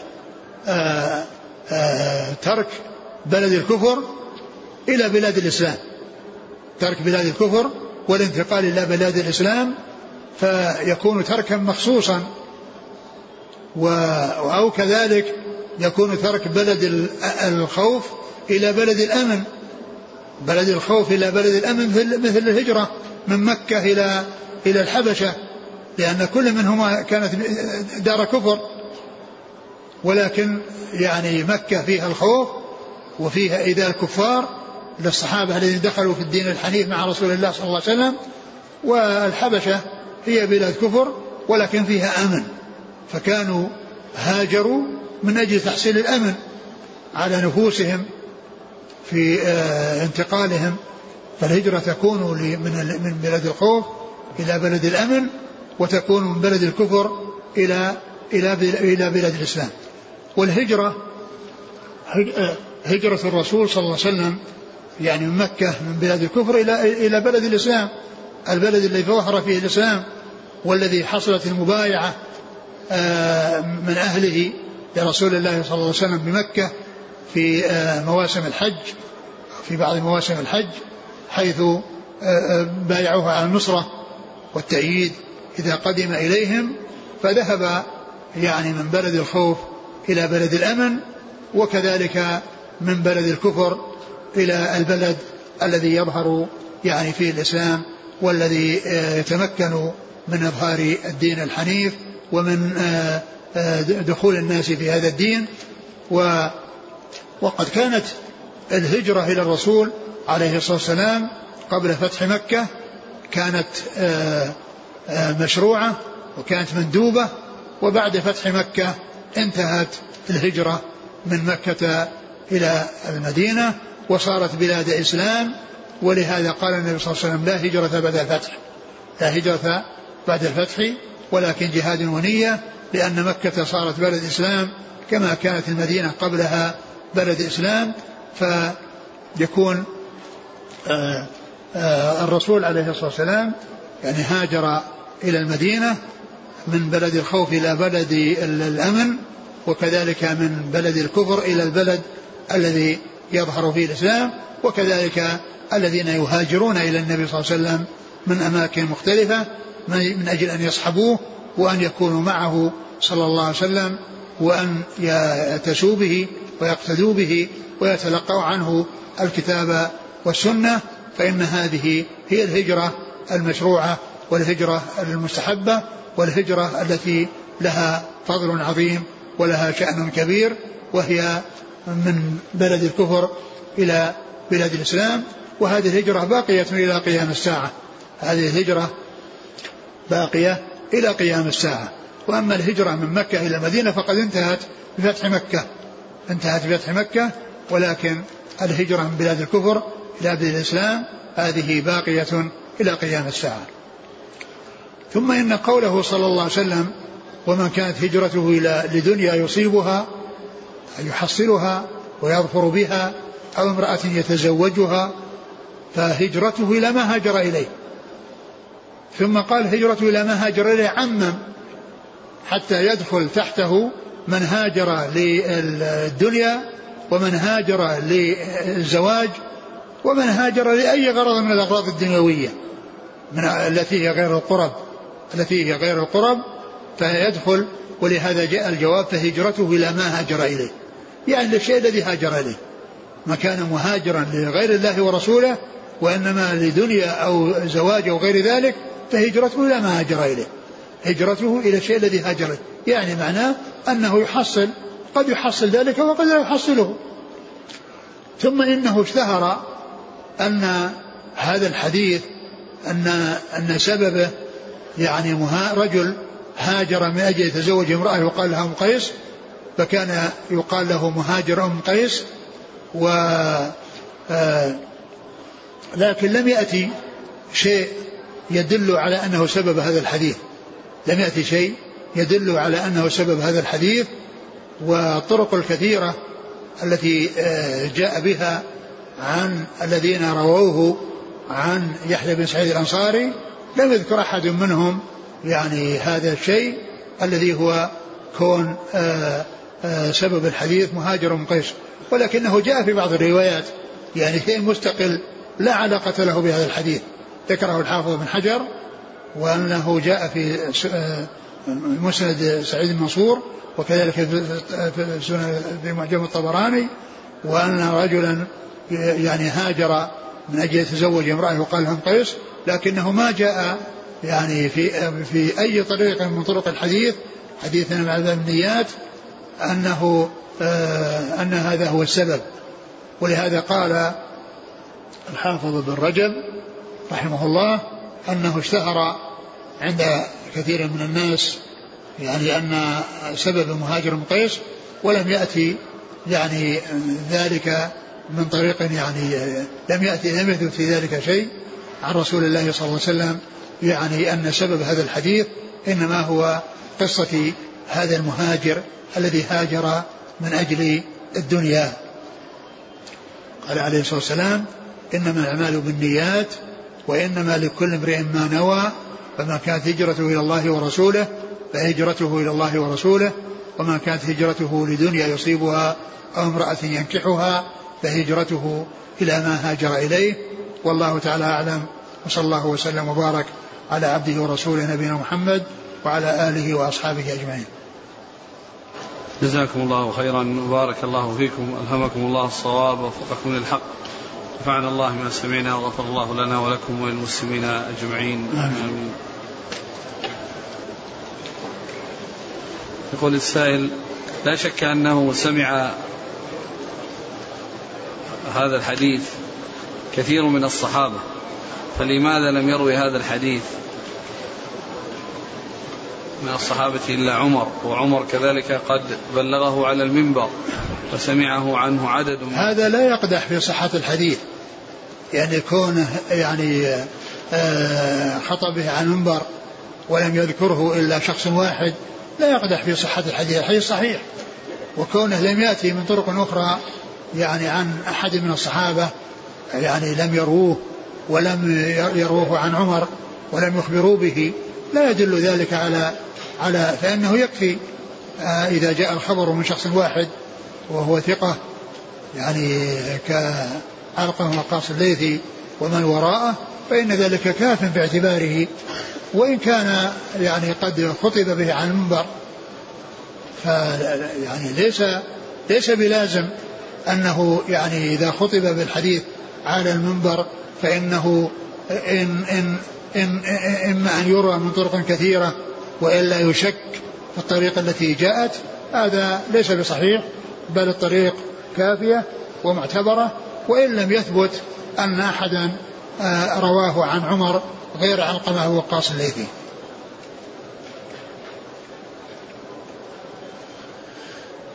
آه، ترك بلد الكفر إلى بلاد الإسلام. ترك بلاد الكفر والانتقال إلى بلاد الإسلام فيكون تركا مخصوصا أو كذلك يكون ترك بلد الخوف إلى بلد الأمن. بلد الخوف إلى بلد الأمن مثل, مثل الهجرة من مكة إلى إلى الحبشة لأن كل منهما كانت دار كفر. ولكن يعني مكة فيها الخوف وفيها إيذاء الكفار للصحابة الذين دخلوا في الدين الحنيف مع رسول الله صلى الله عليه وسلم. والحبشة هي بلاد كفر ولكن فيها أمن فكانوا هاجروا من أجل تحصيل الأمن على نفوسهم في آه، انتقالهم. فالهجرة تكون من بلد الخوف إلى بلد الأمن وتكون من بلد الكفر إلى إلى إلى بلاد الإسلام. والهجرة آه، هجرة الرسول صلى الله عليه وسلم يعني من مكة من بلاد الكفر إلى إلى بلد الإسلام. البلد الذي ظهر فيه الإسلام والذي حصلت المبايعة آه، من أهله لرسول الله صلى الله عليه وسلم بمكة في آه، مواسم الحج في بعض مواسم الحج حيث بايعوه على النصرة والتأييد إذا قدم إليهم. فذهب يعني من بلد الخوف إلى بلد الأمن وكذلك من بلد الكفر إلى البلد الذي يظهر يعني فيه الإسلام والذي يتمكن من إظهار الدين الحنيف ومن آه، آه، دخول الناس في هذا الدين. و وقد كانت الهجرة إلى الرسول عليه الصلاة والسلام قبل فتح مكة كانت آه، مشروعة وكانت مندوبة وبعد فتح مكة انتهت الهجرة من مكة إلى المدينة وصارت بلاد إسلام ولهذا قال النبي صلى الله عليه وسلم لا هجرة بعد الفتح. لا هجرة بعد الفتح ولكن جهاد ونية لأن مكة صارت بلد إسلام كما كانت المدينة قبلها بلد إسلام. فيكون آه، آه، الرسول عليه الصلاة والسلام يعني هاجر إلى المدينة من بلد الخوف إلى بلد الأمن وكذلك من بلد الكفر إلى البلد الذي يظهر فيه الإسلام وكذلك الذين يهاجرون إلى النبي صلى الله عليه وسلم من أماكن مختلفة من أجل أن يصحبوه وأن يكونوا معه صلى الله عليه وسلم وأن يتسوا به ويقتدوا به ويتلقوا عنه الكتاب والسنة فإن هذه هي الهجرة المشروعة والهجرة المستحبة. والهجرة التي لها فضل عظيم ولها شأن كبير وهي من بلد الكفر إلى بلاد الإسلام وهذه الهجرة باقية إلى قيام الساعة. هذه الهجرة باقية إلى قيام الساعة. وأما الهجرة من مكة إلى المدينة فقد انتهت بفتح مكة. انتهت بفتح مكة ولكن الهجرة من بلاد الكفر إلى بلاد الإسلام هذه باقية إلى قيام الساعة. ثم إن قوله صلى الله عليه وسلم ومن كانت هجرته إلى لدنيا يصيبها يحصلها ويظفر بها أو امرأة يتزوجها فهجرته إلى ما هاجر إليه. ثم قال هجرته إلى ما هاجر إليه عمم حتى يدخل تحته من هاجر للدنيا ومن هاجر للزواج ومن هاجر لأي غرض من الأغراض الدنيوية من التي هي غير القرب. التي هي غير القرب فيدخل ولهذا جاء الجواب فهجرته إلى ما هاجر إليه. يعني للشيء الذي هاجر إليه؟ ما كان مهاجرا لغير الله ورسوله وإنما لدنيا أو زواج أو غير ذلك فهجرته إلى ما هاجر إليه. هجرته إلى الشيء الذي هاجر يعني معناه أنه يحصل قد يحصل ذلك وقد لا يحصله. ثم إنه اشتهر أن هذا الحديث أن أن سببه يعني رجل هاجر من أجل يتزوج امرأة يقال لها أم قيس فكان يقال له مهاجر أم قيس و آه، لكن لم يأتي شيء يدل على أنه سبب هذا الحديث. لم يأتي شيء يدل على أنه سبب هذا الحديث والطرق الكثيرة التي آه، جاء بها عن الذين رووه عن يحيى بن سعيد الأنصاري لم يذكر أحد منهم يعني هذا الشيء الذي هو كون آه، آه، سبب الحديث مهاجر من قيس. ولكنه جاء في بعض الروايات يعني شيء مستقل لا علاقة له بهذا الحديث. ذكره الحافظ بن حجر وأنه جاء في مسند سعيد المنصور وكذلك في معجم الطبراني وأن رجلا يعني هاجر من أجل يتزوج امرأة وقال لهم قيس لكنه ما جاء يعني في في أي طريق من طرق الحديث حديثنا مع النيات أنه آه أن هذا هو السبب. ولهذا قال الحافظ بن رجب رحمه الله أنه اشتهر عند كثير من الناس يعني أن سبب مهاجر بن قيس ولم يأتي يعني ذلك من طريق يعني لم يأتي لم يثبت في ذلك شيء. عن رسول الله صلى الله عليه وسلم يعني أن سبب هذا الحديث إنما هو قصة هذا المهاجر الذي هاجر من أجل الدنيا. قال عليه الصلاة والسلام إنما الأعمال بالنيات وإنما لكل امرئ ما نوى فما كانت هجرته إلى الله ورسوله فهجرته إلى الله ورسوله وما كانت هجرته لدنيا يصيبها أو امرأة ينكحها فهجرته إلى ما هاجر إليه. والله تعالى أعلم. وصلى الله وسلم وبارك على عبده ورسوله نبينا محمد وعلى آله وأصحابه أجمعين. جزاكم الله خيرا. وبارك الله فيكم. ألهمكم الله الصواب ووفقكم للحق. نفعنا الله ما سمعنا وغفر الله لنا ولكم وللمسلمين أجمعين. آمين. يقول السائل لا شك أنه سمع هذا الحديث كثير من الصحابة فلماذا لم يروي هذا الحديث؟ من الصحابة إلا عمر وعمر كذلك قد بلغه على المنبر وسمعه عنه عدد من هذا لا يقدح في صحة الحديث. يعني كونه يعني آه، خطبه عن المنبر ولم يذكره إلا شخص واحد لا يقدح في صحة الحديث. الحديث صحيح. وكونه لم يأتي من طرق أخرى يعني عن أحد من الصحابة يعني لم يروه ولم يروه عن عمر ولم يخبروا به لا يدل ذلك على على فإنه يكفي آه، إذا جاء الخبر من شخص واحد وهو ثقة يعني كعلقة وقاص الليثي ومن وراءه فإن ذلك كاف باعتباره وإن كان يعني قد خطب به عن المنبر ف يعني ليس ليس بلازم أنه يعني إذا خطب بالحديث على المنبر فإنه إن إن إن إما أن يروى من طرق كثيرة وإلا يشك في الطريقة التي جاءت هذا ليس بصحيح بل الطريق كافية ومعتبرة وإن لم يثبت أن أحدا آه، رواه عن عمر غير علقمة وقاص الليثي.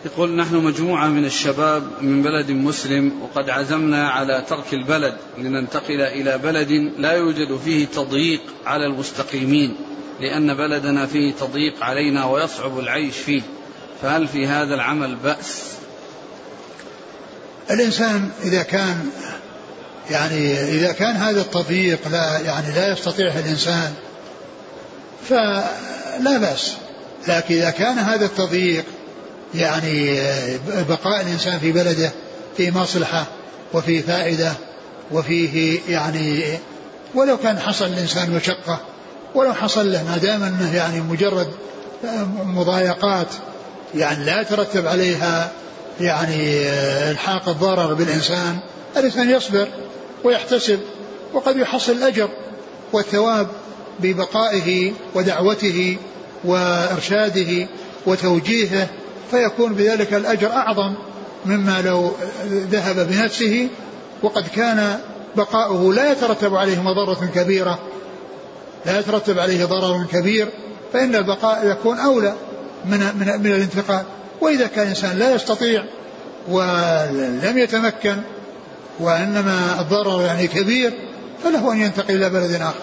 يقول نحن مجموعة من الشباب من بلد مسلم وقد عزمنا على ترك البلد لننتقل إلى بلد لا يوجد فيه تضييق على المستقيمين لأن بلدنا فيه تضييق علينا ويصعب العيش فيه. فهل في هذا العمل بأس؟ الإنسان إذا كان يعني إذا كان هذا التضييق لا يعني لا يستطيعه الإنسان فلا بأس. لكن إذا كان هذا التضييق يعني بقاء الإنسان في بلده في مصلحة وفي فائدة وفيه يعني ولو كان حصل الإنسان مشقة ولو حصل له ما دام أنه يعني مجرد مضايقات يعني لا يترتب عليها يعني الحاق الضرر بالإنسان الإنسان يصبر ويحتسب وقد يحصل الأجر والثواب ببقائه ودعوته وإرشاده وتوجيهه فيكون بذلك الأجر أعظم مما لو ذهب بنفسه وقد كان بقاؤه لا يترتب عليه مضرة كبيرة لا يترتب عليه ضرر كبير فإن البقاء يكون أولى من من من الانتقال. وإذا كان الإنسان لا يستطيع ولم يتمكن وإنما الضرر يعني كبير فله أن ينتقل إلى بلد آخر.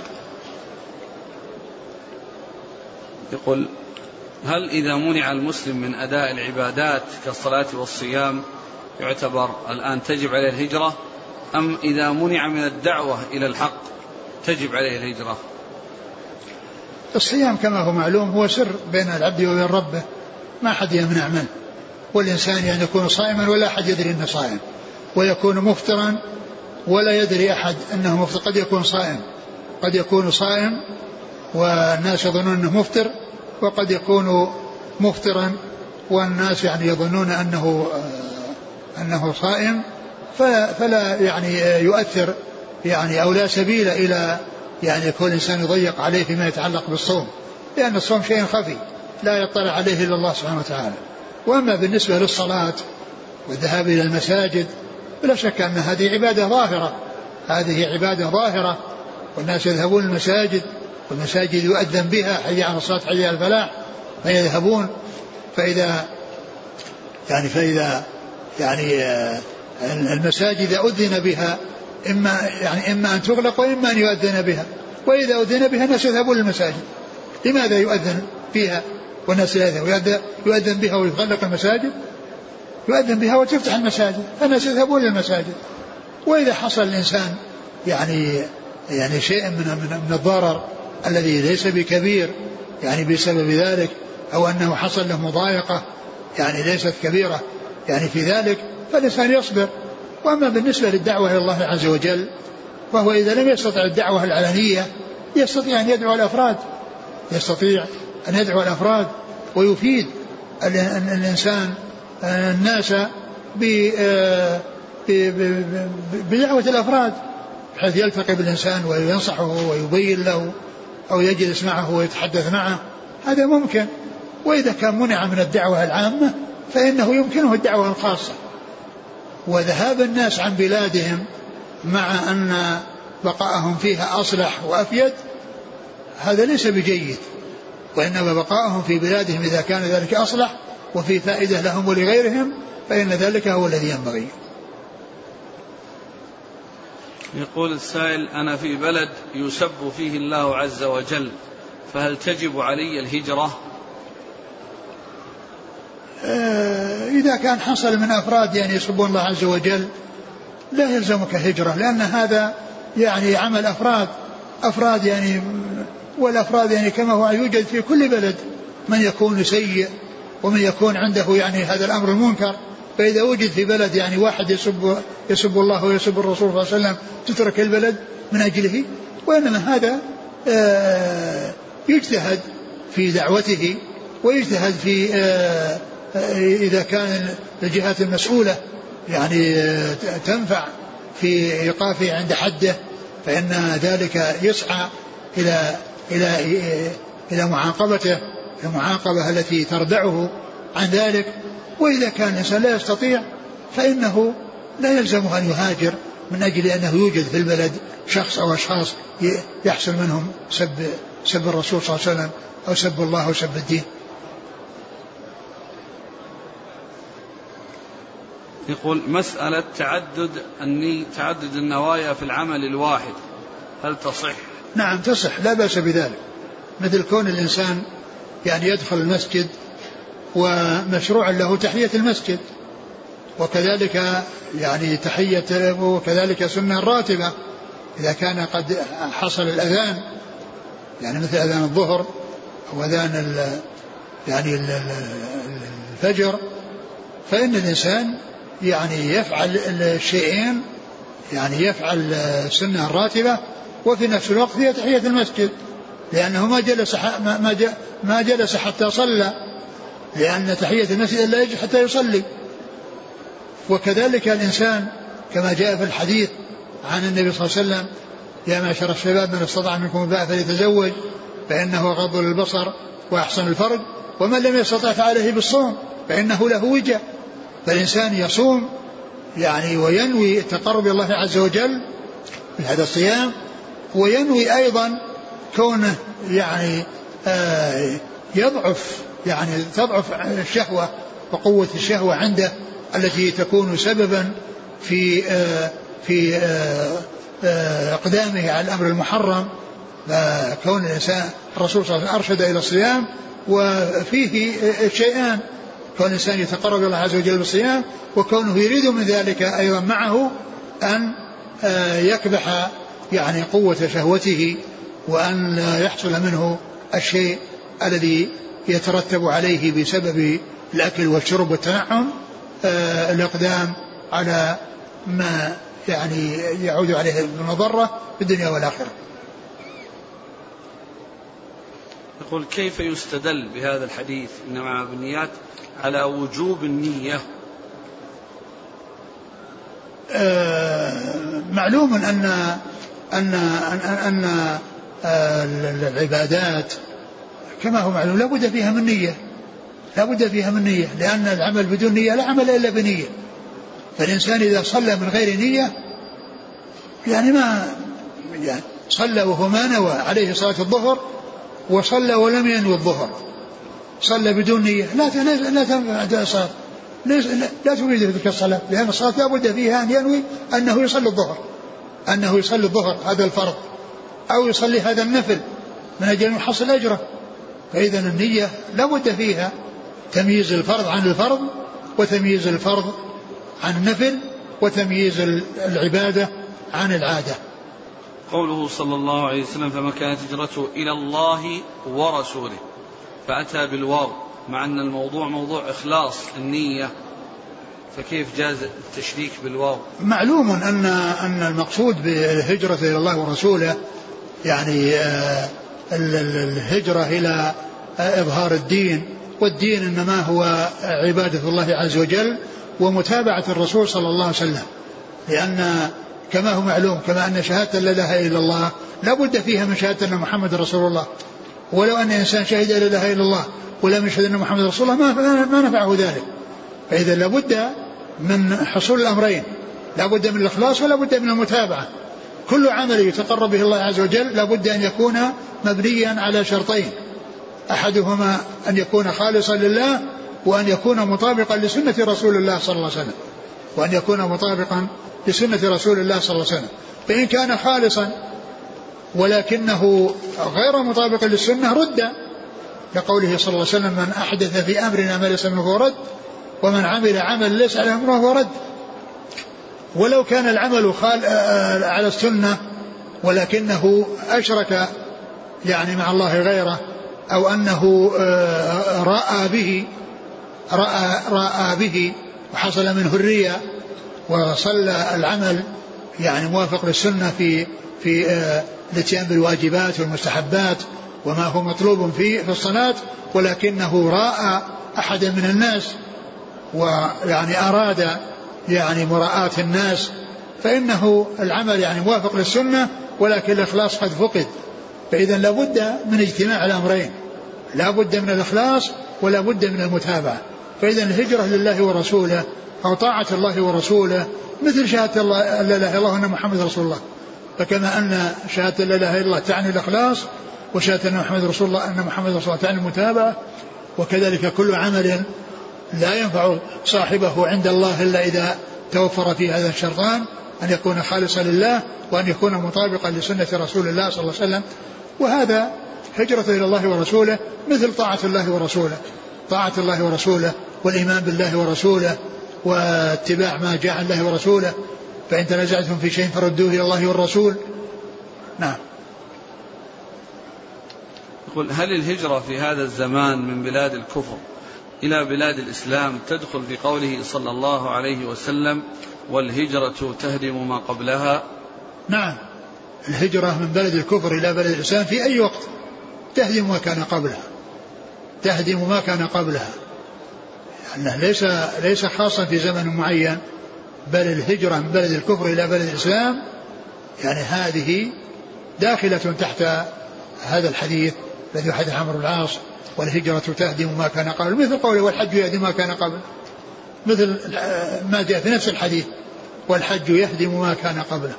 يقول هل إذا منع المسلم من أداء العبادات كالصلاة والصيام يعتبر الآن تجب عليه الهجرة؟ أم إذا منع من الدعوة إلى الحق تجب عليه الهجرة؟ الصيام كما هو معلوم هو سر بين العبد وبين ربه. ما حد يمنع منه. والإنسان يعني يكون صائما ولا أحد يدري أنه صائم. ويكون مفطرا ولا يدري أحد أنه مفطر. قد يكون صائم. قد يكون صائم والناس يظنون أنه مفطر. وقد يكون مفطرا والناس يعني يظنون أنه آه، أنه صائم فلا يعني يؤثر يعني أو لا سبيل إلى يعني يكون الإنسان يضيق عليه فيما يتعلق بالصوم لأن الصوم شيء خفي لا يطلع عليه إلا الله سبحانه وتعالى. وأما بالنسبة للصلاة والذهاب إلى المساجد بلا شك أن هذه عبادة ظاهرة. هذه عبادة ظاهرة والناس يذهبون المساجد والمساجد يؤذن بها حي على الصلاة حي على الفلاح فيذهبون. فإذا يعني فإذا يعني آه، المساجد أذن بها إما يعني إما أن تغلق وإما أن يؤذن بها. وإذا أذن بها الناس يذهبون للمساجد. لماذا يؤذن فيها والناس لا يذهبون؟ يؤذن بها ويغلق المساجد؟ يؤذن بها وتفتح المساجد. فالناس يذهبون للمساجد. وإذا حصل الإنسان يعني يعني شيء من, من الضرر الذي ليس بكبير يعني بسبب ذلك أو أنه حصل له مضايقة يعني ليست كبيرة. يعني في ذلك فالإنسان يصبر. وأما بالنسبة للدعوة إلى الله عز وجل فهو إذا لم يستطع الدعوة العلنية يستطيع أن يدعو الأفراد. يستطيع أن يدعو الأفراد ويفيد الإنسان الناس بدعوة الأفراد بحيث يلتقي بالإنسان وينصحه ويبين له. أو يجلس معه ويتحدث معه هذا ممكن. وإذا كان منع من الدعوة العامة فإنه يمكنه الدعوة الخاصة. وذهاب الناس عن بلادهم مع أن بقاءهم فيها أصلح وأفيد هذا ليس بجيد. وإنما بقاءهم في بلادهم إذا كان ذلك أصلح وفي فائدة لهم ولغيرهم فإن ذلك هو الذي ينبغي. يقول السائل أنا في بلد يسب فيه الله عز وجل فهل تجب علي الهجرة؟ آه، إذا كان حصل من أفراد يعني يسبون الله عز وجل لا يلزمك هجرة لأن هذا يعني عمل أفراد أفراد يعني والأفراد يعني كما هو يوجد في كل بلد من يكون سيء ومن يكون عنده يعني هذا الأمر المنكر. فإذا وجد في بلد يعني واحد يسب يسب الله ويسب الرسول صلى الله عليه وسلم تترك البلد من أجله وإنما هذا آه، يجتهد في دعوته ويجتهد في آه، إذا كان الجهات المسؤولة يعني تنفع في إيقافه عند حده فإن ذلك يسعى إلى إلى إلى معاقبته المعاقبة التي تردعه عن ذلك. وإذا كان الإنسان لا يستطيع فإنه لا يلزمه أن يهاجر من أجل أنه يوجد في البلد شخص أو أشخاص يحصل منهم سب سب الرسول صلى الله عليه وسلم أو سب الله أو سب الدين يقول مسألة تعدد الني تعدد النوايا في العمل الواحد هل تصح؟ نعم تصح لا بأس بذلك مثل كون الإنسان يعني يدخل المسجد ومشروع له تحية المسجد. وكذلك يعني تحية وكذلك سنة راتبة إذا كان قد حصل الأذان. يعني مثل أذان الظهر أو أذان يعني الفجر. فإن الإنسان يعني يفعل الشيئين يعني يفعل السنة الراتبة وفي نفس الوقت هي تحية المسجد. لأنه ما جلس ما جلس حتى صلى. لأن تحية المسجد لا يجي حتى يصلي. وكذلك الإنسان كما جاء في الحديث عن النبي صلى الله عليه وسلم يا معشر الشباب من استطاع منكم الباء فليتزوج فإنه غض للبصر وأحسن الفرج ومن لم يستطع فعليه بالصوم فإنه له وجه. فالإنسان يصوم يعني وينوي التقرب إلى الله عز وجل بهذا الصيام وينوي أيضا كونه يعني آه يضعف يعني تضعف الشهوة وقوة الشهوة عنده التي تكون سببا في آه في آه آه إقدامه على الأمر المحرم. فكون الإنسان الرسول صلى الله عليه وسلم أرشد إلى الصيام وفيه شيئان. كون الإنسان يتقرب إلى الله عز وجل بالصيام وكونه يريد من ذلك أيضا معه آه، يكبح يعني قوة شهوته وأن يحصل منه الشيء الذي يترتب عليه بسبب الأكل والشرب والتنعم آه، الإقدام على ما يعني يعود عليه بالمضرة في الدنيا والآخرة. يقول كيف يستدل بهذا الحديث إنما بالنيات على وجوب النية؟ آه معلوم أن أن أن, أن آه العبادات كما هو معلوم لابد فيها من نية. لابد فيها من نية لأن العمل بدون نية لا عمل إلا بنية. فالإنسان إذا صلى من غير نية يعني ما يعني صلى وهو ما نوى عليه صلاة الظهر وصلى ولم ينوي الظهر. صلى بدون نية. لا لا تنفع الصلاة لا تريد تلك الصلاة لأن الصلاة لا بد فيها أن ينوي أنه يصلي الظهر. أنه يصلي الظهر هذا الفرض. أو يصلي هذا النفل من أجل أن يحصل أجره. فإذا النية لا بد فيها تمييز الفرض عن الفرض وتمييز الفرض عن النفل وتمييز العبادة عن العادة. قوله صلى الله عليه وسلم فما كانت هجرته إلى الله ورسوله. فأتى بالواو مع أن الموضوع موضوع إخلاص النية. فكيف جاز التشريك بالواو؟ معلوم أن أن المقصود بالهجرة إلى الله ورسوله يعني آه، الهجرة إلى إظهار الدين والدين إنما هو عبادة الله عز وجل ومتابعة الرسول صلى الله عليه وسلم. لأن كما هو معلوم كما أن شهادة لا إله إلا الله لا بد فيها من شهادة أن محمد رسول الله. ولو أن إنسان شهد لا إله إلا الله ولم يشهد أن محمد رسول الله ما, ما نفعه ذلك. فإذا لابد من حصول الأمرين. لابد من الإخلاص ولا بد من المتابعة. كل عمل يتقرب به الله عز وجل لابد أن يكون مبنيا على شرطين. أحدهما أن يكون خالصا لله وأن يكون مطابقا لسنة رسول الله صلى الله عليه وسلم. وأن يكون مطابقا لسنة رسول الله صلى الله عليه وسلم. فإن كان خالصا ولكنه غير مطابق للسنة رد كقوله صلى الله عليه وسلم من أحدث في أمرنا ما ليس منه رد ومن عمل عمل ليس أمره فهو رد. ولو كان العمل خال على السنة ولكنه أشرك يعني مع الله غيره أو أنه رأى به رأى, رأى به وحصل منه الرياء وصلى العمل يعني موافق للسنة في في الاتيان بالواجبات والمستحبات وما هو مطلوب في في الصلاة ولكنه رأى أحدا من الناس ويعني أراد يعني مراءاة الناس فإنه العمل يعني موافق للسنة ولكن الإخلاص قد فقد. فإذا لابد من اجتماع الأمرين. لابد من الإخلاص ولا بد من المتابعة. فإذا الهجرة لله ورسوله أو طاعة الله ورسوله مثل شهادة الله لا إله إلا الله أن محمد رسول الله. فكما أن شهادة لا إله إلا الله تعني الإخلاص وشهادة أن محمد رسول الله أن محمد رسول الله تعني المتابعة. وكذلك كل عمل لا ينفع صاحبه عند الله إلا إذا توفر في هذا الشرطان. أن يكون خالصا لله وأن يكون مطابقا لسنة رسول الله صلى الله عليه وسلم. وهذا هجرة إلى الله ورسوله مثل طاعة الله ورسوله. طاعة الله ورسوله والإيمان بالله ورسوله واتباع ما جاء عن الله ورسوله. فإن تنازعتم في شيء فردوه إلى الله والرسول. نعم. يقول هل الهجرة في هذا الزمان من بلاد الكفر إلى بلاد الإسلام تدخل في قوله صلى الله عليه وسلم والهجرة تهدم ما قبلها. نعم. الهجرة من بلد الكفر إلى بلد الإسلام في أي وقت تهدم ما كان قبلها. تهدم ما كان قبلها. أنه ليس ليس خاصا في زمن معين بل الهجرة من بلد الكفر إلى بلد الإسلام يعني هذه داخلة تحت هذا الحديث الذي حدث عمرو العاص والهجرة تهدم ما كان قبل مثل قوله والحج يهدم ما كان قبل مثل ما جاء في نفس الحديث. والحج يهدم ما كان قبله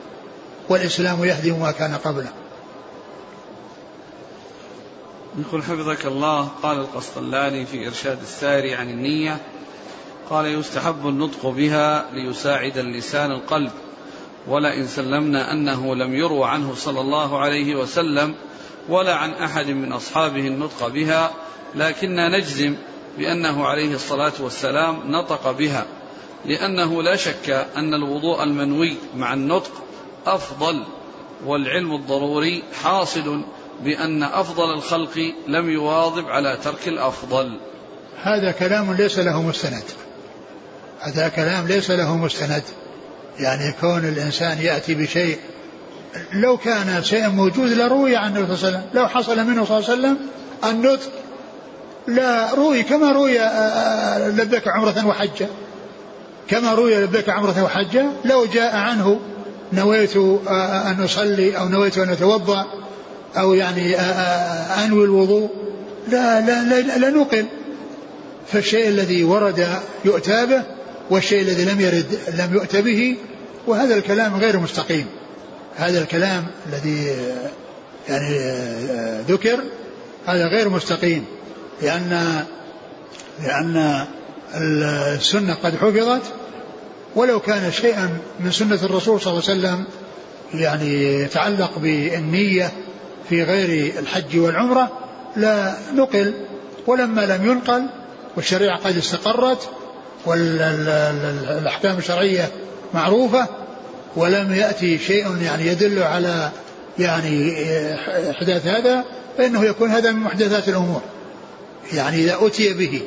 والإسلام يهدم ما كان قبله. يقول حفظك الله قال القسطلاني في إرشاد الساري عن النية قال يستحب النطق بها ليساعد اللسان القلب ولئن سلمنا أنه لم يروى عنه صلى الله عليه وسلم ولا عن أحد من أصحابه النطق بها لكننا نجزم بأنه عليه الصلاة والسلام نطق بها. لأنه لا شك أن الوضوء المنوي مع النطق أفضل والعلم الضروري حاصل بأن أفضل الخلق لم يواظب على ترك الأفضل. هذا كلام ليس له مستند. هذا كلام ليس له مستند. يعني كون الإنسان يأتي بشيء لو كان شيء موجود لروي عن النبي صلى الله عليه وسلم لو حصل منه صلى الله عليه وسلم النطق لا روي كما روي آه، آه، لبيك عمرة وحجة. كما روي لبيك عمرة وحجة لو جاء عنه نويت آه، أن أصلي أو نويت أن أتوضأ أو يعني أنوي الوضوء لا لا لا, لا نقل. فالشيء الذي ورد يؤتى به والشيء الذي لم يرد لم يؤت به وهذا الكلام غير مستقيم. هذا الكلام الذي يعني ذكر هذا غير مستقيم. لأن لأن السنة قد حفظت ولو كان شيئا من سنة الرسول صلى الله عليه وسلم يعني يتعلق بالنية في غير الحج والعمرة لا نقل ولما لم ينقل والشريعة قد استقرت والأحكام الشرعية معروفة ولم يأتي شيء يعني يدل على يعني إحداث هذا فإنه يكون هذا من محدثات الأمور يعني إذا أتي به.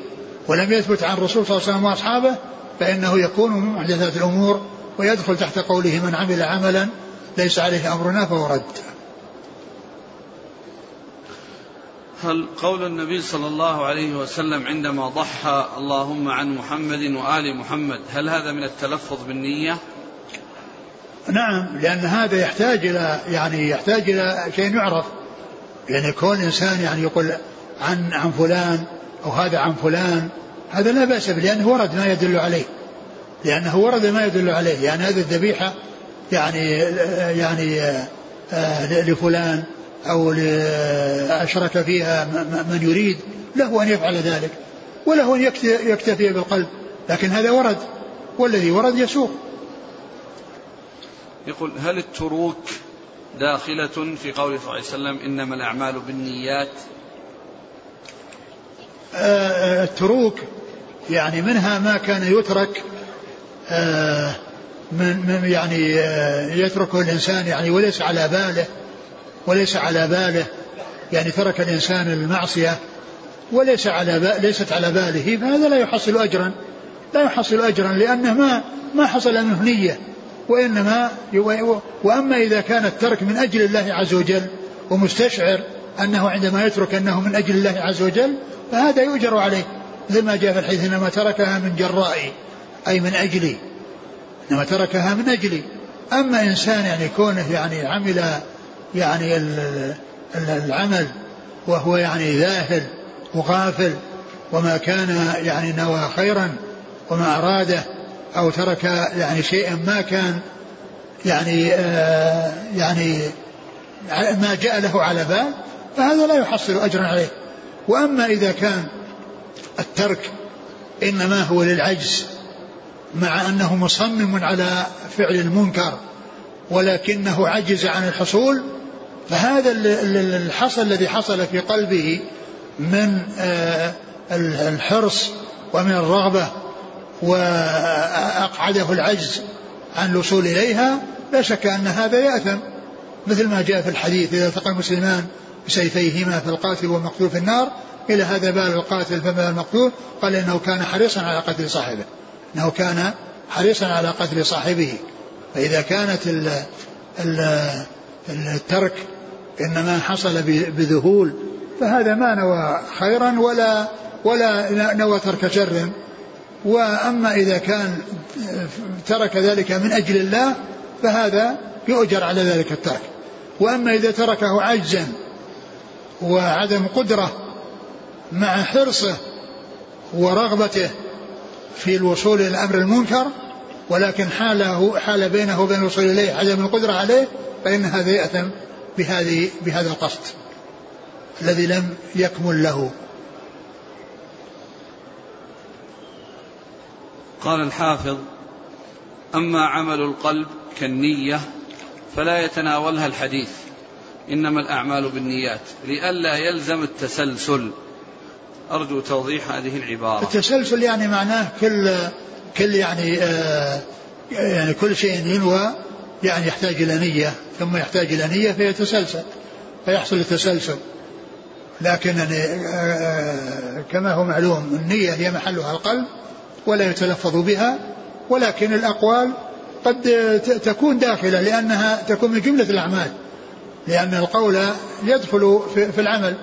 ولم يثبت عن الرسول صلى الله عليه وسلم وأصحابه فإنه يكون من محدثات الأمور ويدخل تحت قوله من عمل عملا ليس عليه أمرنا فهو رد. هل قول النبي صلى الله عليه وسلم عندما ضحى اللهم عن محمد وآل محمد هل هذا من التلفظ بالنية؟ نعم لأن هذا يحتاج إلى يعني يحتاج إلى شيء يعرف. يعني كون إنسان يعني يقول عن عن فلان أو هذا عن فلان هذا لا بأس به لأنه ورد ما يدل عليه. لأنه ورد ما يدل عليه يعني هذه الذبيحة يعني يعني آه، لفلان أو أشرك فيها من يريد له أن يفعل ذلك وله أن يكتفي بالقلب. لكن هذا ورد والذي ورد يسوق. يقول هل التروك داخلة في قوله صلى الله عليه وسلم إنما الأعمال بالنيات التروك يعني منها ما كان يترك آه، من يعني آه، يتركه الإنسان يعني وليس على باله وليس على باله يعني ترك الإنسان المعصية وليس على ليست على باله. فهذا لا يحصل أجرا لا يحصل أجرا لأنه ما ما حصل منه نية وإنما وأما إذا كان الترك من أجل الله عز وجل ومستشعر أنه عندما يترك أنه من أجل الله عز وجل فهذا يؤجر عليه. مثل ما جاء في الحديث إنما تركها من جرائي أي من أجلي إنما تركها من أجلي أما إنسان يعني كونه يعني عمل يعني العمل وهو يعني ذاهل وغافل وما كان يعني نوى خيرا وما أراده أو ترك يعني شيئا ما كان يعني آه يعني ما جاء له على بال فهذا لا يحصل أجرا عليه. وأما إذا كان الترك إنما هو للعجز مع أنه مصمم على فعل المنكر ولكنه عجز عن الحصول فهذا الحصل الذي حصل في قلبه من آه، الحرص ومن الرغبة وأقعده العجز عن الوصول إليها لا شك أن هذا يأثم مثل ما جاء في الحديث إذا التقى المسلمان بسيفيهما فالقاتل والمقتول في النار. إلى هذا بال القاتل فما المقتول؟ قال إنه كان حريصا على قتل صاحبه. إنه كان حريصا على قتل صاحبه. فإذا كانت ال ال الترك إنما حصل بذهول فهذا ما نوى خيرا ولا ولا نوى ترك شر. وأما إذا كان ترك ذلك من أجل الله فهذا يؤجر على ذلك الترك. وأما إذا تركه عجزا وعدم قدرة مع حرصه ورغبته في الوصول إلى الأمر المنكر ولكن حاله حال بينه وبين الوصول إليه عدم القدرة عليه فإن هذا يأثم بهذه بهذا القصد الذي لم يكمل له. قال الحافظ أما عمل القلب كالنية فلا يتناولها الحديث. إنما الأعمال بالنيات لئلا يلزم التسلسل. أرجو توضيح هذه العبارة. التسلسل يعني معناه كل كل يعني آه يعني كل شيء ينوى يعني يحتاج إلى نية. ثم يحتاج إلى نية فيتسلسل فيحصل التسلسل. لكن يعني آه كما هو معلوم النية هي محلها القلب ولا يتلفظ بها ولكن الأقوال قد تكون داخلة لأنها تكون من جملة الأعمال. لأن القول يدخل في العمل.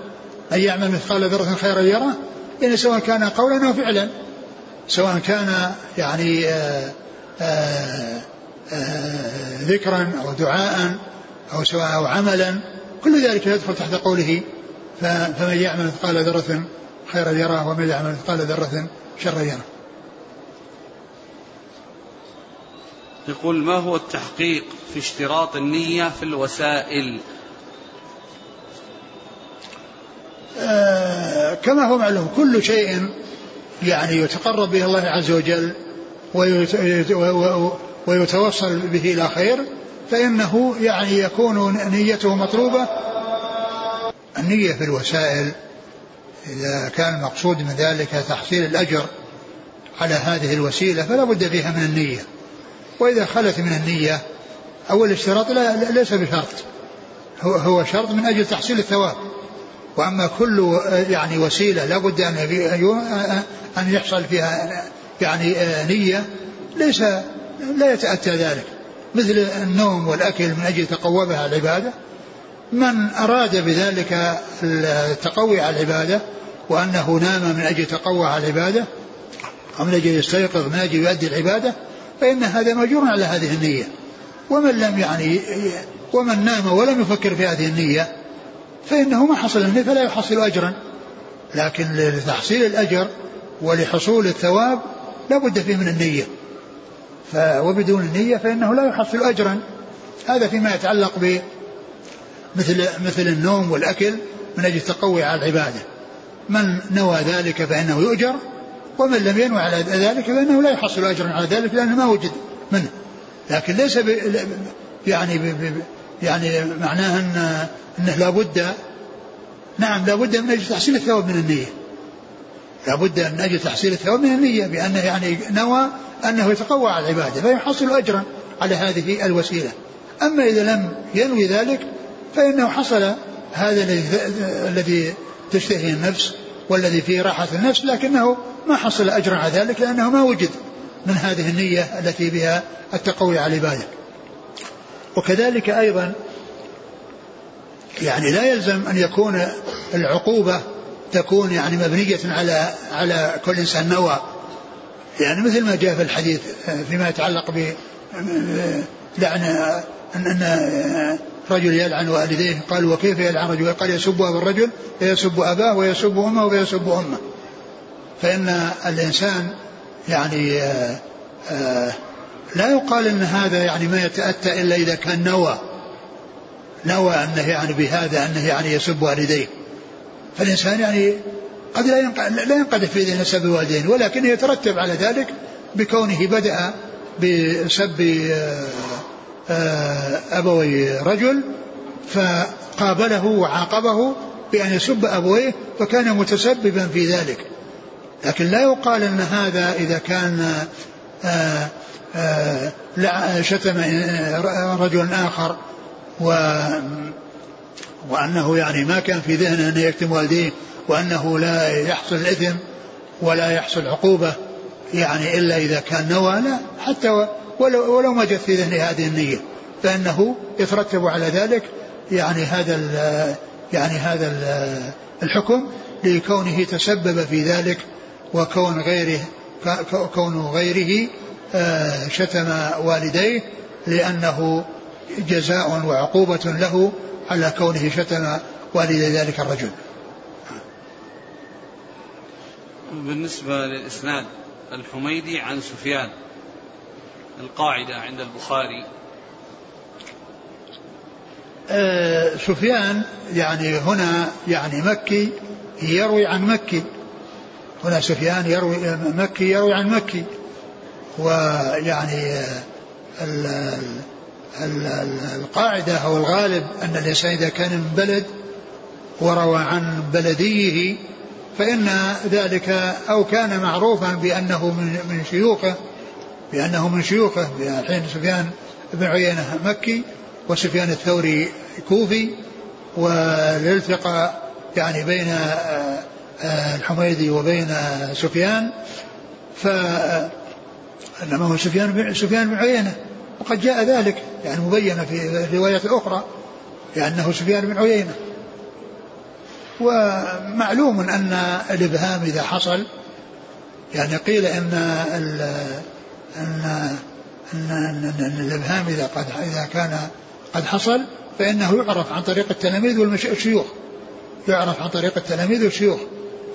من يعمل مثقال ذرة خيرا يره يعني سواء كان قولا أو فعلا. سواء كان يعني آآ آآ آآ ذكرا أو دعاء أو سواء أو عملا. كل ذلك يدخل تحت قوله فمن يعمل مثقال ذرة خيرا يره ومن يعمل مثقال ذرة شرا يره. يقول ما هو التحقيق في اشتراط النية في الوسائل؟ آه كما هو معلوم كل شيء يعني يتقرب به الله عز وجل ويتوصل به إلى خير فإنه يعني يكون نيته مطلوبة. النية في الوسائل إذا كان المقصود من ذلك تحصيل الأجر على هذه الوسيلة فلا بد فيها من النية. وإذا خلت من النية أو الاشتراط لا ليس بشرط. هو, هو شرط من أجل تحصيل الثواب. وأما كل يعني وسيلة لا بد أن أن يحصل فيها يعني نية ليس لا يتأتى ذلك. مثل النوم والأكل من أجل تقوبها العبادة. من أراد بذلك التقوي على العبادة وأنه نام من أجل تقوى على العبادة أو من أجل يستيقظ من أجل يؤدي العبادة فإن هذا مجور على هذه النية. ومن لم يعني ومن نام ولم يفكر في هذه النية فإنه ما حصل النية فلا يحصل أجرا. لكن لتحصيل الأجر ولحصول الثواب لا بد فيه من النية. وبدون النية فإنه لا يحصل أجرا. هذا فيما يتعلق ب مثل مثل النوم والأكل من أجل التقوي على العبادة. من نوى ذلك فإنه يؤجر. ومن لم ينوى على ذلك فإنه لا يحصل أجرا على ذلك لأنه ما وجد منه. لكن ليس ب يعني ب يعني معناه أن أنه لابد نعم لابد من أجل تحصيل الثواب من النية. لابد من أجل تحصيل الثواب من النية بأنه يعني نوى أنه يتقوى على العبادة فيحصل أجرا على هذه الوسيلة. أما إذا لم ينوي ذلك فإنه حصل هذا الذي تشتهي النفس والذي فيه راحة النفس لكنه ما حصل أجرا على ذلك لأنه ما وجد من هذه النية التي بها التقوي على العبادة. وكذلك أيضا يعني لا يلزم أن يكون العقوبة تكون يعني مبنية على على كل إنسان نوى. يعني مثل ما جاء في الحديث فيما يتعلق ب لعن أن رجل يلعن والديه قال وكيف يلعن رجل؟ قال يسب أبا الرجل فيسب أباه ويسب أمه ويسب أمه. فإن الإنسان يعني آآ آآ لا يقال أن هذا يعني ما يتأتى إلا إذا كان نوى. نوى أنه يعني بهذا أنه يعني يسب والديه. فالإنسان يعني قد لا ينقذف في ذهن سب الوالدين ولكن يترتب على ذلك بكونه بدأ بسب أبوي رجل فقابله وعاقبه بأن يسب أبويه فكان متسببا في ذلك. لكن لا يقال أن هذا إذا كان آآ آآ شتم رجل آخر و وأنه يعني ما كان في ذهنه أن يكتم والديه وأنه لا يحصل الإثم ولا يحصل عقوبة يعني إلا إذا كان نوى لا حتى ولو, ولو ما جت في ذهنه هذه النية. فإنه يترتب على ذلك يعني هذا يعني هذا الحكم لكونه تسبب في ذلك وكون غيره كون غيره آه، شتم والديه لأنه جزاء وعقوبة له على كونه شتم والدي ذلك الرجل. بالنسبة للإسناد الحميدي عن سفيان القاعدة عند البخاري. آه سفيان يعني هنا يعني مكي يروي عن مكي. هنا سفيان يروي مكي يروي عن مكي. ويعني ال القاعدة أو الغالب أن الإنسان إذا كان من بلد وروى عن بلديه فإن ذلك أو كان معروفا بأنه من شيوخه بأنه من شيوخه حين سفيان بن عيينة مكي وسفيان الثوري كوفي والالتقاء يعني بين آه، آه، الحميدي وبين سفيان ف إنما هو سفيان بن سفيان بن عيينة. وقد جاء ذلك يعني مبين في الروايات الاخرى لأنه سفيان بن عيينة. ومعلوم أن الإبهام إذا حصل يعني قيل إن ال أن أن, أن, أن الإبهام إذا قد إذا كان قد حصل فإنه يعرف عن طريق التلاميذ والشيوخ يعرف عن طريق التلاميذ والشيوخ.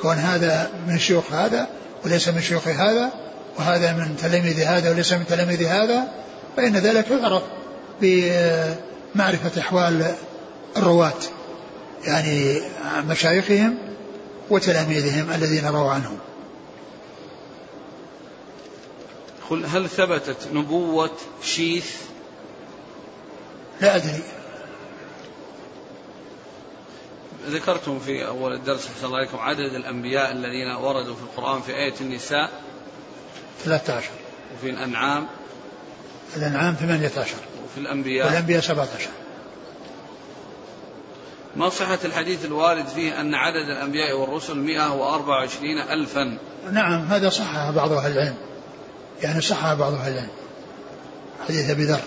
كون هذا من شيوخ هذا وليس من شيوخ هذا وهذا من تلاميذ هذا وليس من تلاميذ هذا فإن ذلك يعرف بمعرفة أحوال الرواة يعني مشايخهم وتلاميذهم الذين رووا عنهم. قل هل ثبتت نبوة شيث؟ لا أدري. ذكرتم في أول الدرس حسن الله عليكم عدد الأنبياء الذين وردوا في القرآن في آية النساء 13 وفي الأنعام الأنعام 18 وفي الأنبياء والأنبياء 17 ما صحة الحديث الوارد فيه أن عدد الأنبياء والرسل 124 ألفا؟ نعم هذا صحها بعض أهل العلم. يعني صحها بعض أهل العلم. حديث أبي ذر.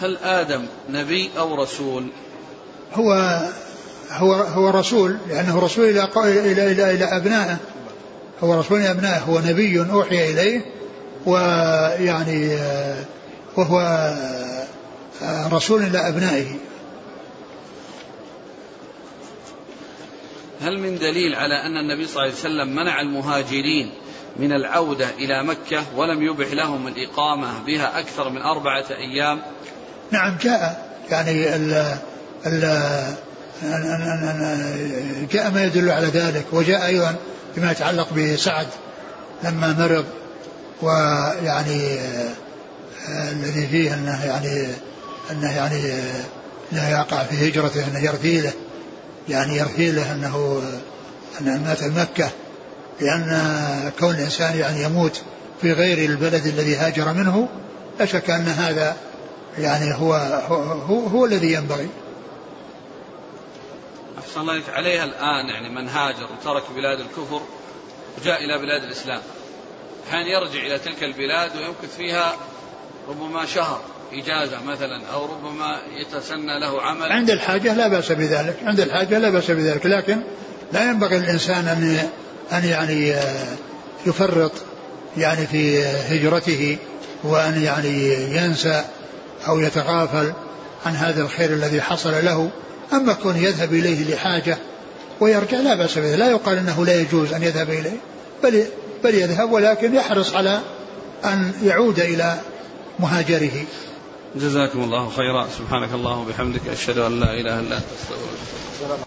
هل آدم نبي أو رسول؟ هو هو هو رسول لأنه رسول إلى إلى إلى, إلى أبنائه. هو رسول إلى أبنائه هو نبي أوحي إليه ويعني وهو رسول إلى أبنائه. هل من دليل على أن النبي صلى الله عليه وسلم منع المهاجرين من العودة إلى مكة ولم يبح لهم الإقامة بها أكثر من أربعة أيام؟ نعم جاء يعني ال ال جاء ما يدل على ذلك وجاء أيضا بما يتعلق بسعد لما مرض ويعني الذي فيه أنه يعني أنه يعني أنه يقع في هجرته أنه يرثي له يعني يرثي له أنه أنه مات مكة لأن كون الإنسان يعني يموت في غير البلد الذي هاجر منه لا شك أن هذا يعني هو هو, هو, هو الذي ينبغي. أحسن الله عليها الآن يعني من هاجر وترك بلاد الكفر وجاء إلى بلاد الإسلام. أحيانا يرجع إلى تلك البلاد ويمكث فيها ربما شهر إجازة مثلا أو ربما يتسنى له عمل. عند الحاجة لا بأس بذلك. عند الحاجة لا بأس بذلك. لكن لا ينبغي الإنسان أن أن يعني يفرط يعني في هجرته وأن يعني ينسى أو يتغافل عن هذا الخير الذي حصل له أما كون يذهب إليه لحاجة ويرجع لا بأس به لا يقال أنه لا يجوز أن يذهب إليه بل, بل يذهب ولكن يحرص على أن يعود إلى مهاجره. جزاكم الله خيرا. سبحانك اللهم وبحمدك أشهد أن لا إله إلا أنت